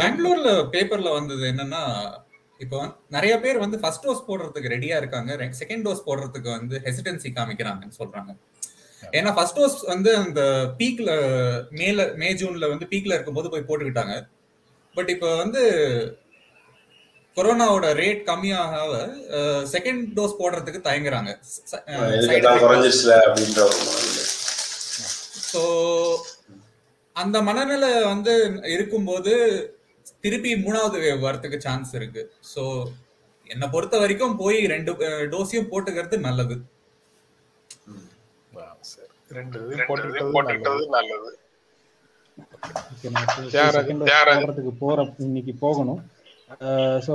பெங்களூர்ல பேப்பர்ல வந்தது என்னன்னா இப்போ வந்து நிறைய பேர் வந்து ஃபர்ஸ்ட் டோஸ் போடுறதுக்கு ரெடியா இருக்காங்க செகண்ட் டோஸ் போடுறதுக்கு வந்து ஹெசிடன்சி காமிக்கிறாங்கன்னு சொல்றாங்க. ஏன்னா ஃபர்ஸ்ட் டோஸ் வந்து அந்த பீக்ல மேல மே ஜூன்ல வந்து பீக்ல இருக்கும்போது போய் போட்டுக்கிட்டாங்க. பட் இப்போ வந்து கொரோனாவோட ரேட் கம்மியாக செகண்ட் டோஸ் போடுறதுக்கு தயங்குறாங்க. ஸோ அந்த மனநிலை வந்து இருக்கும்போது திருப்பி மூணாவது wave வரதுக்கு சான்ஸ் இருக்கு. ஸோ என்னை பொறுத்த வரைக்கும் போய் ரெண்டு டோஸையும் போட்டுக்கிறது நல்லது. ரெண்டு இது போட்டுக்கிட்டது நல்லது. போற இன்னைக்கு போகணும். ஸோ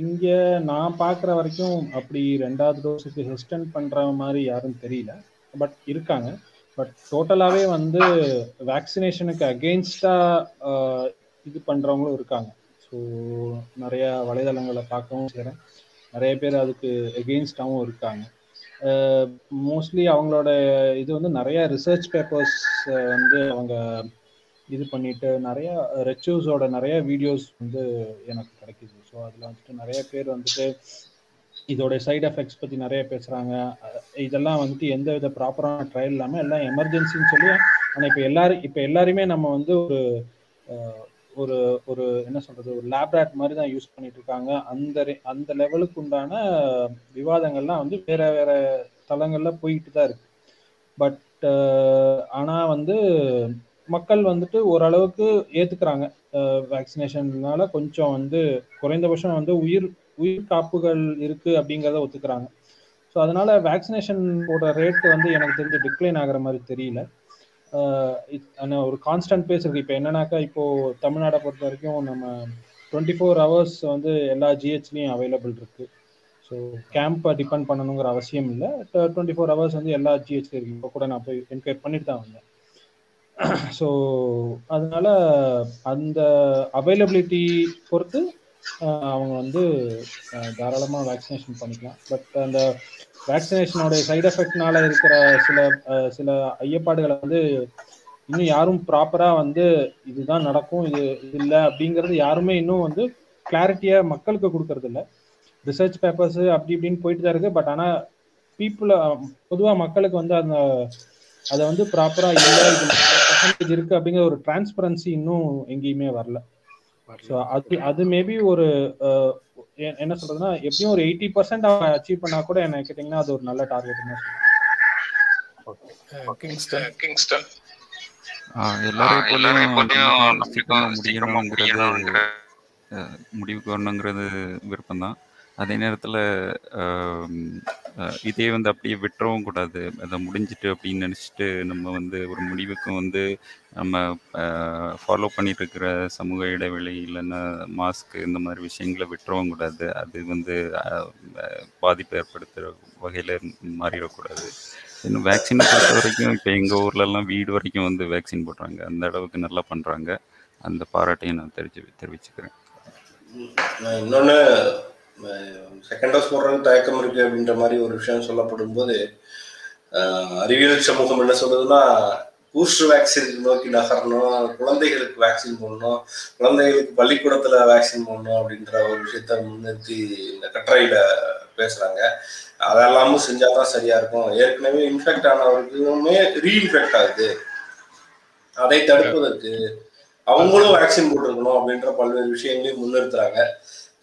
இங்கே நான் பார்க்குற வரைக்கும் அப்படி ரெண்டாவது டோஸுக்கு ஹெஸ்டன் பண்ணுற மாதிரி யாரும் தெரியல. பட் இருக்காங்க. பட் டோட்டலாகவே வந்து வேக்சினேஷனுக்கு அகெயின்ஸ்டாக இது பண்ணுறவங்களும் இருக்காங்க. ஸோ நிறையா வலைதளங்களை பார்க்கவும் செய்கிறேன் நிறைய பேர் அதுக்கு எகெயின்ஸ்டாகவும் இருக்காங்க. மோஸ்ட்லி அவங்களோட இது வந்து நிறைய ரிசர்ச் பேப்பர்ஸ் வந்து அவங்க இது பண்ணிட்டு நிறைய ரெச்சூஸோட நிறைய வீடியோஸ் வந்து எனக்கு கிடைக்குது. ஸோ அதில் வந்துட்டு நிறைய பேர் வந்துட்டு இதோட சைடு எஃபெக்ட்ஸ் பற்றி நிறைய பேசுகிறாங்க இதெல்லாம் வந்துட்டு எந்த வித ப்ராப்பரான ட்ரையல் இல்லாமல் எல்லாம் எமர்ஜென்சின்னு சொல்லி ஆனால் இப்போ எல்லாரும் இப்போ எல்லாருமே நம்ம வந்து ஒரு ஒரு ஒரு என்ன சொல்றது ஒரு லேப்ராட் மாதிரி தான் யூஸ் பண்ணிட்டு இருக்காங்க. அந்த அந்த லெவலுக்கு உண்டான விவாதங்கள்லாம் வந்து வேற வேற தளங்கள்ல போயிட்டு தான் இருக்கு. பட் ஆனா வந்து மக்கள் வந்துட்டு ஓரளவுக்கு ஏத்துக்கிறாங்க. வேக்சினேஷன்னால கொஞ்சம் வந்து குறைந்தபட்சம் வந்து உயிர் உயிர் காப்புகள் இருக்கு அப்படிங்கிறத ஒத்துக்கிறாங்க. ஸோ அதனால வேக்சினேஷன் போடுற ரேட் வந்து எனக்கு தெரிஞ்சு டிக்ளைன் ஆகிற மாதிரி தெரியல. ஆஹ் ஒரு கான்ஸ்டன்ட் பேஸ் இருக்கு இப்போ என்னன்னாக்கா இப்போ தமிழ்நாடை பொறுத்த வரைக்கும் நம்ம டுவெண்ட்டி ஃபோர் ஹவர்ஸ் வந்து எல்லா ஜிஹெச்லையும் அவைலபிள் இருக்கு. ஸோ கேம்பை டிபெண்ட் பண்ணணுங்கிற அவசியம் இல்லை. டுவெண்ட்டி ஃபோர் ஹவர்ஸ் வந்து எல்லா ஜிஹெச்லையும் இருக்கு. இப்போ கூட நான் போய் என்கொயர் பண்ணிட்டு தான் வந்தேன். ஸோ அதனால அந்த அவைலபிலிட்டி பொறுத்து அவங்க வந்து தாராளமாக வேக்சினேஷன் பண்ணிக்கலாம். பட் அந்த வேக்சினேஷனோட சைடு எஃபெக்ட்னால இருக்கிற சில சில ஐயப்பாடுகளை வந்து இன்னும் யாரும் ப்ராப்பராக வந்து இதுதான் நடக்கும் இது இது இல்லை அப்படிங்கிறது யாருமே இன்னும் வந்து கிளாரிட்டியாக மக்களுக்கு கொடுக்கறது இல்லை. ரிசர்ச் பேப்பர்ஸ் அப்படி இப்படின்னு போயிட்டு தான் இருக்கு. பட் ஆனால் பீப்புளை பொதுவாக மக்களுக்கு வந்து அந்த அதை வந்து ப்ராப்பராக இல்லை இது பர்சன்டேஜ் இருக்கு அப்படிங்கிற ஒரு டிரான்ஸ்பரன்சி இன்னும் எங்கேயுமே வரல. ஸோ அது அது மேபி ஒரு என்ன சொல்றதுன்னா எப்படியும் ஒரு எயிட்டி பர்சன்ட் அச்சீவ் பண்ணா கூட என்ன கேட்டிங்கன்னா அது ஒரு நல்ல டார்கெட் தான் கிங்ஸ்டன் கிங்ஸ்டன் எல்லாரையும் போலையும் முடியணுங்கிறது முடிவுக்கு வரணுங்கிறது விருப்பம்தான். அதே நேரத்தில் இதே வந்து அப்படியே விட்டுறவும் கூடாது. அதை முடிஞ்சிட்டு அப்படின்னு நினச்சிட்டு நம்ம வந்து ஒரு முடிவுக்கு வந்து நம்ம ஃபாலோ பண்ணிட்டு இருக்கிற சமூக இடைவெளி இல்லைன்னா மாஸ்க் இந்த மாதிரி விஷயங்களை விட்டுறவும் கூடாது. அது வந்து பாதிப்பு ஏற்படுத்துகிற வகையில் மாறிடக்கூடாது. இன்னும் வேக்சினை பொறுத்த வரைக்கும் இப்போ எங்கள் ஊர்லலாம் வீடு வரைக்கும் வந்து வேக்சின் போடுறாங்க. அந்த அளவுக்கு நல்லா பண்ணுறாங்க அந்த பாராட்டையும் நான் தெரிஞ்சு தெரிவிச்சுக்கிறேன். இன்னொன்று செகண்ட் டோஸ் போடுறதுக்கு தயக்கம் இருக்கு அப்படின்ற மாதிரி ஒரு விஷயம் சொல்லப்படும் போது அறிவியல் சமூகம் என்ன சொல்றதுன்னா பூஸ்டர் வேக்சின் நோக்கி நகரணும் குழந்தைகளுக்கு வேக்சின் போடணும் குழந்தைகளுக்கு பள்ளிக்கூடத்துல வேக்சின் போடணும் அப்படின்ற ஒரு விஷயத்த முன்னிறுத்தி இந்த கட்டுரையில பேசுறாங்க. அதெல்லாமும் செஞ்சாதான் சரியா இருக்கும். ஏற்கனவே இன்ஃபெக்ட் ஆனவர்களுக்குமே ரீஇன்ஃபெக்ட் ஆகுது. அதை தடுப்பதற்கு அவங்களும் வேக்சின் போட்டிருக்கணும் அப்படின்ற பல்வேறு விஷயங்களையும் முன்னிறுத்துறாங்க.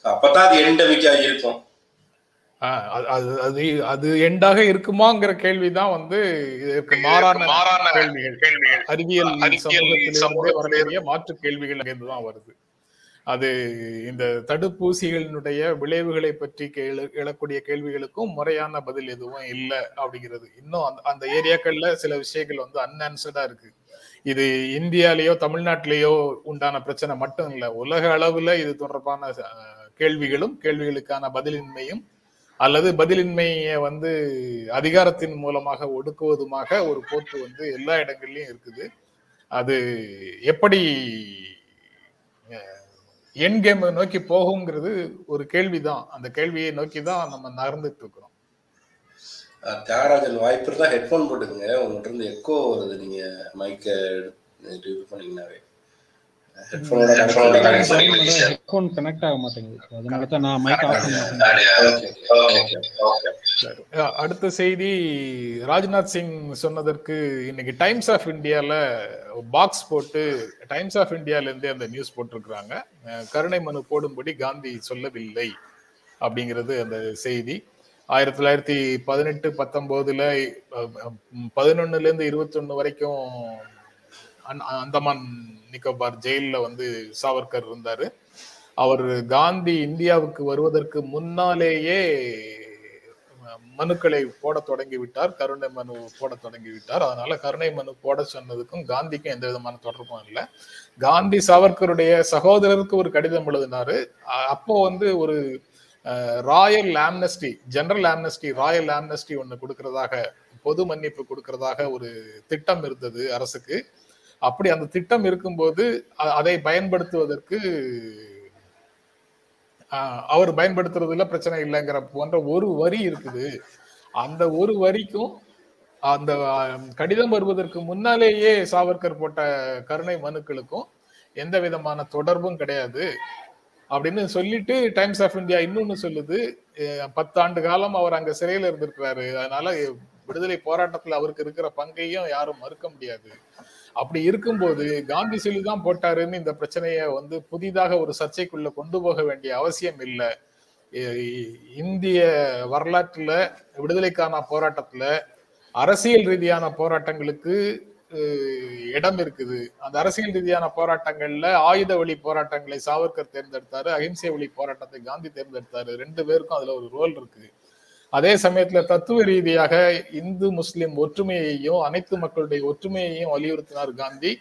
அப்பதான் அது எண்டமிக்கா இருக்கும் அது- அது அது எண்டாக இருக்குமாங்கிற கேள்விதான் வந்து இதற்கு மாறான கேள்விகள். அறிவியல் சமூகத்திலிருந்து வரக்கூடிய மாற்று கேள்விகள் அங்கிருந்துதான் வருது. அது இந்த தடுப்பூசிகளினுடைய விளைவுகளை பற்றி எழக்கூடிய கேள்விகளுக்கும் முறையான பதில் எதுவும் இல்லை அப்படிங்கிறது. இன்னும் அந்த அந்த ஏரியாக்கள்ல சில விஷயங்கள் வந்து அன்ஆன்சர்டா இருக்கு. இது இந்தியாலேயோ தமிழ்நாட்டிலேயோ உண்டான பிரச்சனை மட்டும் இல்லை. உலக அளவுல இது தொடர்பான கேள்விகளும் கேள்விகளுக்கான பதிலின்மையும் அல்லது பதிலின்மையை வந்து அதிகாரத்தின் மூலமாக ஒடுக்குவதுமாக ஒரு போக்கு வந்து எல்லா இடங்கள்லயும் இருக்குது. அது எப்படி என் கேம் நோக்கி போகுங்கிறது ஒரு கேள்விதான். அந்த கேள்வியை நோக்கி தான் நம்ம நகர்ந்துட்டு இருக்கிறோம். தியாகராஜன் வாய்ப்பு தான் ஹெட்ஃபோன் போட்டுக்கோங்க. உங்கள்கிட்ட இருந்து எக்கோ வருது. நீங்க மைக்கை இது பண்ணீங்கன்னாவே. ஹெட்ஃபோன் கனெக்ட் ஆக மாட்டேங்குது. அதனால தான் நான் மைக் ஆஃப் பண்ணி சரி. அஹ் அடுத்த செய்தி ராஜ்நாத் சிங் சொன்னதற்கு இன்னைக்கு டைம்ஸ் ஆஃப் இந்தியால பாக்ஸ் போட்டு டைம்ஸ் ஆஃப் இந்தியால இருந்தே அந்த நியூஸ் போட்டிருக்கிறாங்க. கருணை மனு போடும்படி காந்தி சொல்லவில்லை அப்படிங்கிறது அந்த செய்தி. ஆயிரத்தி தொள்ளாயிரத்தி பதினெட்டு பத்தொன்பதுல பதினொன்னுல இருந்து இருபத்தொன்னு வரைக்கும் அந்- அந்தமான் நிக்கோபார் ஜெயிலில் வந்து சாவர்கர் இருந்தாரு. அவர் காந்தி இந்தியாவுக்கு வருவதற்கு முன்னாலேயே மனுக்களை போட தொடங்கி விட்டார் கருணை மனு போட தொடங்கி விட்டார் அதனால கருணை மனு போட சொன்னதுக்கும் காந்திக்கும் எந்த விதமான தொடர்பும் இல்லை. காந்தி சாவர்கருடைய சகோதரருக்கு ஒரு கடிதம் எழுதினாரு. அப்போ வந்து ஒரு royal amnesty general amnesty royal amnesty ஒன்று கொடுக்கறதாக பொது மன்னிப்பு கொடுக்கறதாக ஒரு திட்டம் இருந்தது அரசுக்கு. அப்படி அந்த திட்டம் இருக்கும்போது அதை பயன்படுத்துவதற்கு ஆஹ் அவர் பயன்படுத்துறதுல பிரச்சனை இல்லைங்கிற போன்ற ஒரு வரி இருக்குது. அந்த ஒரு வரிக்கும் அந்த கடிதம் வருவதற்கு முன்னாலேயே சாவர்கர் போட்ட கருணை மனுக்களுக்கும் எந்த விதமான தொடர்பும் கிடையாது. அப்படின்னு சொல்லிட்டு டைம்ஸ் ஆஃப் இந்தியா இன்னொன்னு சொல்லுது. பத்தாண்டு காலம் அவர் அங்க சிறையில இருந்திருக்கிறாரு. அதனால விடுதலை போராட்டத்துல அவருக்கு இருக்கிற பங்கையும் யாரும் மறுக்க முடியாது. அப்படி இருக்கும்போது காந்தி சொல்லி தான் போட்டாருன்னு இந்த பிரச்சனையை வந்து புதிதாக ஒரு சர்ச்சைக்குள்ள கொண்டு போக வேண்டிய அவசியம் இல்லை. இந்திய வரலாற்றுல விடுதலைக்கான போராட்டத்துல அரசியல் ரீதியான போராட்டங்களுக்கு இடம் இருக்குது. அந்த அரசியல் ரீதியான போராட்டங்கள்ல ஆயுத வழி போராட்டங்களை சாவர்கர் தேர்ந்தெடுத்தாரு அகிம்சை வழி போராட்டத்தை காந்தி தேர்ந்தெடுத்தாரு. ரெண்டு பேருக்கும் அதுல ஒரு ரோல் இருக்கு. அதே சமயத்துல தத்துவ ரீதியாக இந்து முஸ்லிம் ஒற்றுமையையும் அனைத்து மக்களுடைய ஒற்றுமையையும் வலியுறுத்தினார் காந்தி.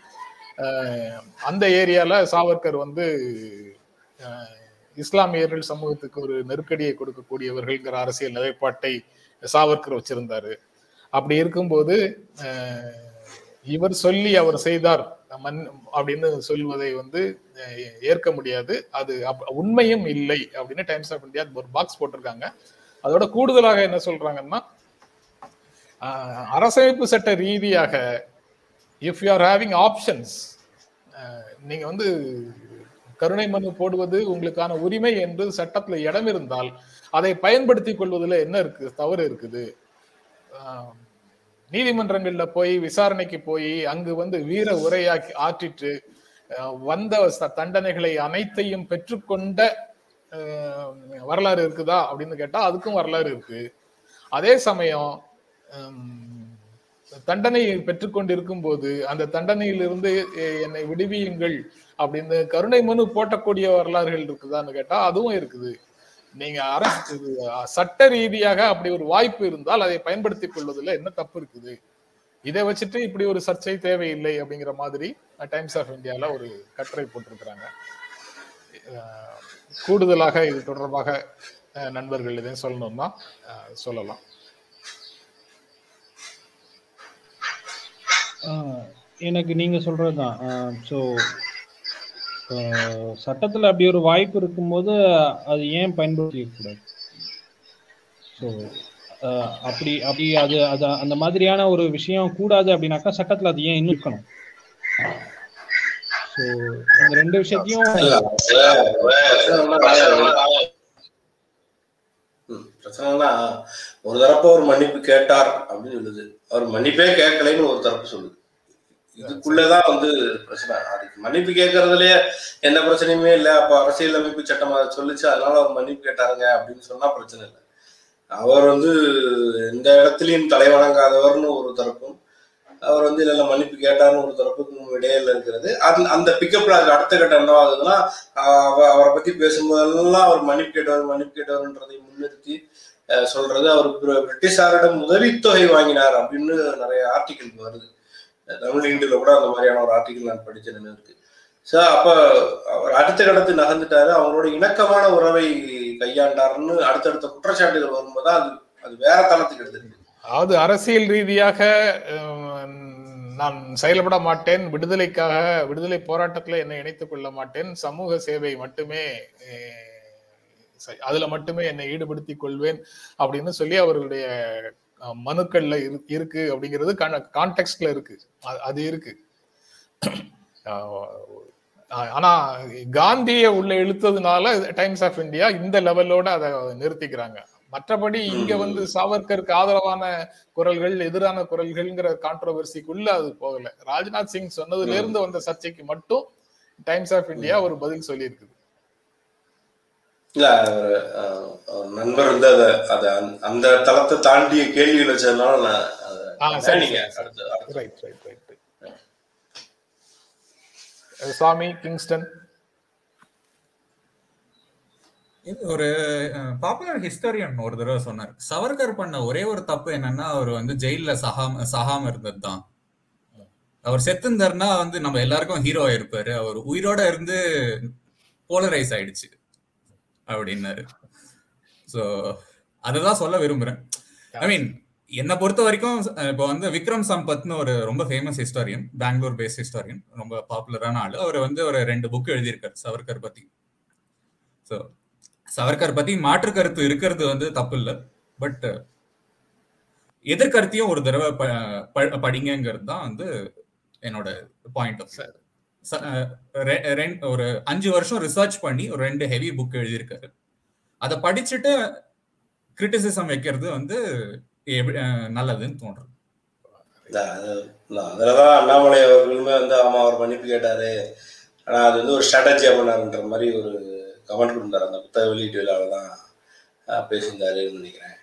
அந்த ஏரியால சாவர்கர் வந்து இஸ்லாமியர்கள் சமூகத்துக்கு ஒரு நெருக்கடியை கொடுக்கக்கூடியவர்கள்ங்கிற அரசியல் நிலைப்பாட்டை சாவர்கர் வச்சிருந்தாரு. அப்படி இருக்கும்போது இவர் சொல்லி அவர் செய்தார். மன் அப்படின்னு சொல்வதை வந்து ஏற்க முடியாது. அது அப்- உண்மையும் இல்லை அப்படின்னு டைம்ஸ் ஆஃப் இந்தியா ஒரு பாக்ஸ் போட்டிருக்காங்க. அதோட கூடுதலாக என்ன சொல்றாங்கன்னா அரசமைப்பு சட்ட ரீதியாக if you are having options நீங்க வந்து கருணை மனு போடுவது உங்களுக்கான உரிமை என்று சட்டத்துல இடம் இருந்தால் அதை பயன்படுத்திக் கொள்வதில் என்ன இருக்கு தவறு இருக்குது? நீதிமன்றங்களில் போய் விசாரணைக்கு போய் அங்கு வந்து வீர உரையாக்கி ஆற்றிட்டு வந்த தண்டனைகளை அனைத்தையும் பெற்றுக்கொண்ட வரலாறு இருக்குதா அப்படின்னு கேட்டா அதுக்கும் வரலாறு இருக்கு. அதே சமயம் தண்டனை பெற்றுக்கொண்டிருக்கும் போது அந்த தண்டனையிலிருந்து என்னை விடுவியுங்கள் அப்படின்னு கருணை மனு போட்டக்கூடிய வரலாறுகள் இருக்குதான்னு கேட்டா அதுவும் இருக்குது. நீங்க அரசு இது, சட்ட ரீதியாக அப்படி ஒரு வாய்ப்பு இருந்தால் அதை பயன்படுத்திக் கொள்வதில் என்ன தப்பு இருக்குது? இதை வச்சுட்டு இப்படி ஒரு சர்ச்சை தேவையில்லை அப்படிங்கிற மாதிரி டைம்ஸ் ஆஃப் இந்தியாவில் ஒரு கட்டுரை போட்டிருக்கிறாங்க. கூடுதலாக இது தொடர்பாக நண்பர்கள் எதையும் சொல்லணும்னா சொல்லலாம். எனக்கு நீங்க சொல்றதுதான். ஸோ சட்டத்தில் அப்படி ஒரு வாய்ப்பு இருக்கும்போது அது ஏன் பயன்படுத்திக்கூடாது ஸோ அப்படி அப்படி அது அது அந்த மாதிரியான ஒரு விஷயம் கூடாது அப்படின்னாக்கா சட்டத்தில் அது ஏன் இன்னும் இருக்கணும்? ஸோ இந்த ரெண்டு விஷயத்தையும் பிரச்சனைனா ஒரு தரப்பு ஒரு மன்னிப்பு கேட்டார் அப்படின்னு சொல்லுது. அவர் மன்னிப்பே கேட்கலைன்னு ஒரு தரப்பு சொல்லுது. இதுக்குள்ளதான் வந்து பிரச்சனை. அதுக்கு மன்னிப்பு கேட்கறதுலயே எந்த பிரச்சனையுமே இல்லை. அப்ப அரசியல் அமைப்பு சட்டம் அதை சொல்லிச்சு. அதனால அவர் மன்னிப்பு கேட்டாருங்க அப்படின்னு சொன்னா பிரச்சனை இல்லை. அவர் வந்து எந்த இடத்துலயும் தலைவணங்காதவர்னு ஒரு தரப்பும் அவர் வந்து இல்லை மன்னிப்பு கேட்டார்னு ஒரு தரப்புக்கும் இடையில இருக்கிறது. அந்த அந்த பிக்கப்ல அதுக்கு அடுத்த கட்டம் என்னவாகுதுன்னா அவரை பத்தி பேசும்போதெல்லாம் அவர் மன்னிப்பு கேட்டவர் மன்னிப்பு கேட்டவர்ன்றதை முன்னிறுத்தி சொல்றது. அவர் பிரிட்டிஷாரிடம் உதவித்தொகை வாங்கினார் அப்படின்னு நிறைய ஆர்டிகிள் வருது. தமிழ் இந்துல கூட அந்த மாதிரியான ஒரு ஆர்டிகிள் நான் படிச்ச நினைவு இருக்கு. ஸோ அப்ப அவர் அடுத்த கடத்து நகர்ந்துட்டாரு. அவங்களோட இணக்கமான உறவை கையாண்டாருன்னு அடுத்தடுத்த குற்றச்சாட்டுகள் வரும்போது அது அது வேற தளத்துக்கு எடுத்துருக்கு அதாவது அரசியல் ரீதியாக நான் செயல்பட மாட்டேன் விடுதலைக்காக விடுதலை போராட்டத்தில் என்னை இணைத்துக் கொள்ள மாட்டேன் சமூக சேவை மட்டுமே அதுல மட்டுமே என்னை ஈடுபடுத்தி கொள்வேன் அப்படின்னு சொல்லி அவர்களுடைய மனுக்கள்ல இரு- இருக்கு அப்படிங்கிறது கான்டெக்ட்ல இருக்கு. அது- அது இருக்கு. ஆனா காந்திய உள்ள இழுத்ததுனால டைம்ஸ் ஆஃப் இந்தியா இந்த லெவலோட அதை நிறுத்திக்கிறாங்க. மற்றபடி இங்க வந்து சாவர்கருக்கு ஆதரவான குரல்கள் எதிரான குரல்கள்ங்கிற கான்ட்ரோவர்சிக்குள்ள அது போகல. ராஜ்நாத் சிங் சொன்னதுல இருந்து வந்த சர்ச்சைக்கு மட்டும் டைம்ஸ் ஆஃப் இந்தியா ஒரு பதில் சொல்லியிருக்குது. இல்ல அவர் அஹ், அவர் நண்பர் வந்து அதை அதை அந்த- தளத்தை தாண்டிய கேள்விகள் வச்சதுனால நான் அதை ஆ, சரி, நீங்க சரி, சரி. அடுத்து அடுத்து right right right Swami Kingston இது ஒரு பாப்புலர் ஹிஸ்டரியன் ஒரு தடவை சொன்னார். சவர்கர் பண்ண ஒரே ஒரு தப்பு என்னன்னா அவர் வந்து ஜெயில சகாம சகாம இருந்தது தான். அவர் செத்துந்தாருன்னா வந்து நம்ம எல்லாருக்கும் ஹீரோ இருப்பாரு. அவர் உயிரோட இருந்து போலரைஸ் ஆயிடுச்சு அப்படின்னாரு. ஸோ அதுதான் சொல்ல விரும்புறேன். ஐ மீன் என்னை பொறுத்த வரைக்கும் இப்போ வந்து விக்ரம் சம்பத்னு ஒரு ரொம்ப famous historian Bangalore based historian ரொம்ப பாப்புலரான ஆள். அவர் வந்து ஒரு ரெண்டு புக் எழுதியிருக்காரு சவர்கர் பத்தி. ஸோ சவர்கர் பத்தி மாற்று கருத்து இருக்கிறது வந்து தப்பு இல்லை பட் எதிர்கருத்தையும் ஒரு தடவை ப- ப- படிங்கங்கிறது தான் வந்து என்னோட பாயிண்ட் ஆஃப் ஒரு அஞ்சு வருஷம் ரிசர்ச் பண்ணி ஒரு ரெண்டு ஹெவி புக் எழுதியிருக்காரு. அதை படிச்சுட்டு கிரிட்டிசிசம் வைக்கிறது வந்து நல்லதுன்னு இல்ல, அதுலதான் அண்ணாமலை அவர்களுமே வந்து ஆமா அவர் மன்னிப்பு கேட்டாரு. ஆனா அது வந்து ஒரு ஸ்ட்ராட்டஜியா பண்ணாருன்ற மாதிரி ஒரு கமெண்ட் கொடுத்தாரு. அந்த புத்தக வெளியீட்டு விழாவில் தான் பேசியிருந்தாருன்னு நினைக்கிறேன்.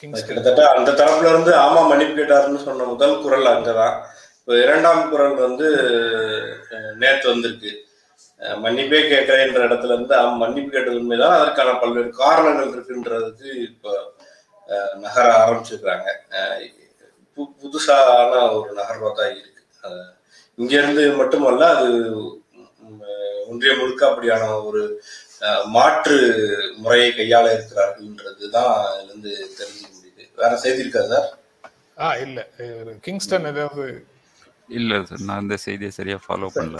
கிட்டத்தட்ட அந்த தரப்புல இருந்து ஆமா மன்னிப்பு கேட்டாருன்னு சொன்ன முதல் குரல் அங்கதான். இப்போ இரண்டாம் குரல் வந்து நேத்து வந்திருக்கு. மன்னிப்பே கேட்கிறேன்ற இடத்துல இருந்து ஆமா மன்னிப்பு கேட்டது உண்மைதான். அதற்கான பல்வேறு காரணங்கள் இருக்குன்றதுக்கு இப்போ நகர ஆரம்பிச்சிருக்கிறாங்க. புதுசான ஒரு நகர்வா தான் இருக்கு. அஹ், இங்க இருந்து மட்டுமல்ல அது உம், அஹ், ஒன்றிய முழுக்க அப்படியான ஒரு மாற்று முறையை கையாள இருக்கிறார்கள்ன்றது தான் இதுல இருந்து தெரிஞ்சுக்க முடியுது. வேற செய்தி இருக்கா சார்? ஆ இல்ல. கிங்ஸ்டன் ஏதாவது இல்ல சார் நான் இந்த செய்தியை சரியா ஃபாலோ பண்ணல.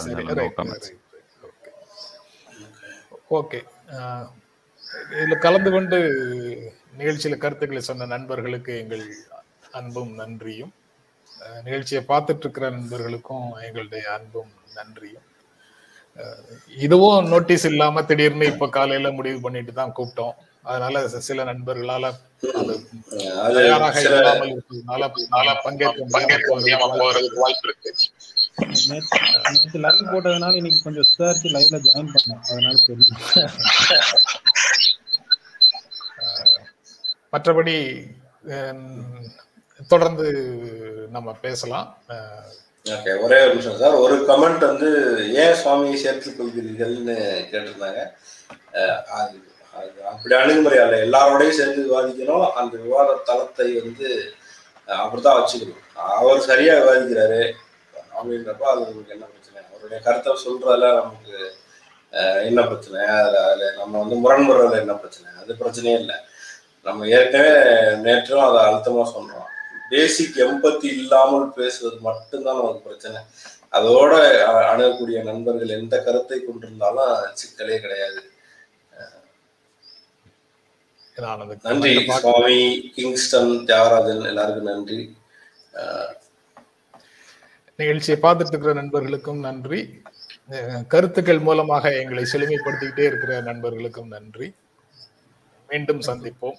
ஓகே இதுல கலந்து கொண்டு நிகழ்ச்சியில கருத்துக்களை சொன்ன நண்பர்களுக்கு எங்கள் அன்பும் நன்றியும். நிகழ்ச்சியை பார்த்துட்டு இருக்கிற நண்பர்களுக்கும் எங்களுடைய அன்பும் நன்றியும். இதுவும் நோட்டீஸ் இல்லாம திடீர்னு இப்ப காலையில முடிவு பண்ணிட்டு தான் கூப்பிட்டோம். அதனால சில நண்பர்களால தயாராக சில இல்லாமல் இருப்பதனால பங்கேற்க முடியாம போறதுக்கு வாய்ப்பு இருக்கு. நேத்து லைவ் போட்டதுனால இன்னைக்கு கொஞ்சம் சர்ச் லைவ்ல ஜாயின் பண்ணேன். அதனால தெரியும் மற்றபடி தொடர்ந்து நம்ம பேசலாம். அஹ், ஓகே ஒரே ஒரு நிமிஷம் சார். ஒரு கமெண்ட் வந்து ஏன் சுவாமியை சேர்த்துக் கொள்கிறீர்கள்னு கேட்டிருந்தாங்க. அது அப்படி அணுகுமுறை அல்ல. எல்லாரோடையும் சேர்ந்து விவாதிக்கணும். அந்த விவாத தளத்தை வந்து அஹ் அப்படித்தான் வச்சுக்கணும். அவர் சரியா விவாதிக்கிறாரு. அப்படின்றப்ப அது நமக்கு என்ன பிரச்சனை? அவருடைய கருத்தை சொல்றதுல நமக்கு என்ன பிரச்சனை? அதில் அதுல நம்ம வந்து முரண்படுறதுல என்ன பிரச்சனை? அது பிரச்சனையே இல்லை. நம்ம ஏற்கனவே நேற்றும் அதை அழுத்தமா சொல்றோம் பேசிக் எம்பத்தி இல்லாமல் பேசுவது மட்டும்தான் நமக்கு பிரச்சனை. அதோட அணுகக்கூடிய நண்பர்கள் எந்த கருத்தை கொண்டிருந்தாலும் சிக்கலே கிடையாது. நன்றி சுவாமி கிங்ஸ்டன் தியாகராஜன் எல்லாருக்கும் நன்றி. நிகழ்ச்சியை பார்த்துட்டு இருக்கிற நண்பர்களுக்கும் நன்றி. கருத்துக்கள் மூலமாக எங்களை செழுமைப்படுத்திக்கிட்டே இருக்கிற நண்பர்களுக்கும் நன்றி. மீண்டும் சந்திப்போம்.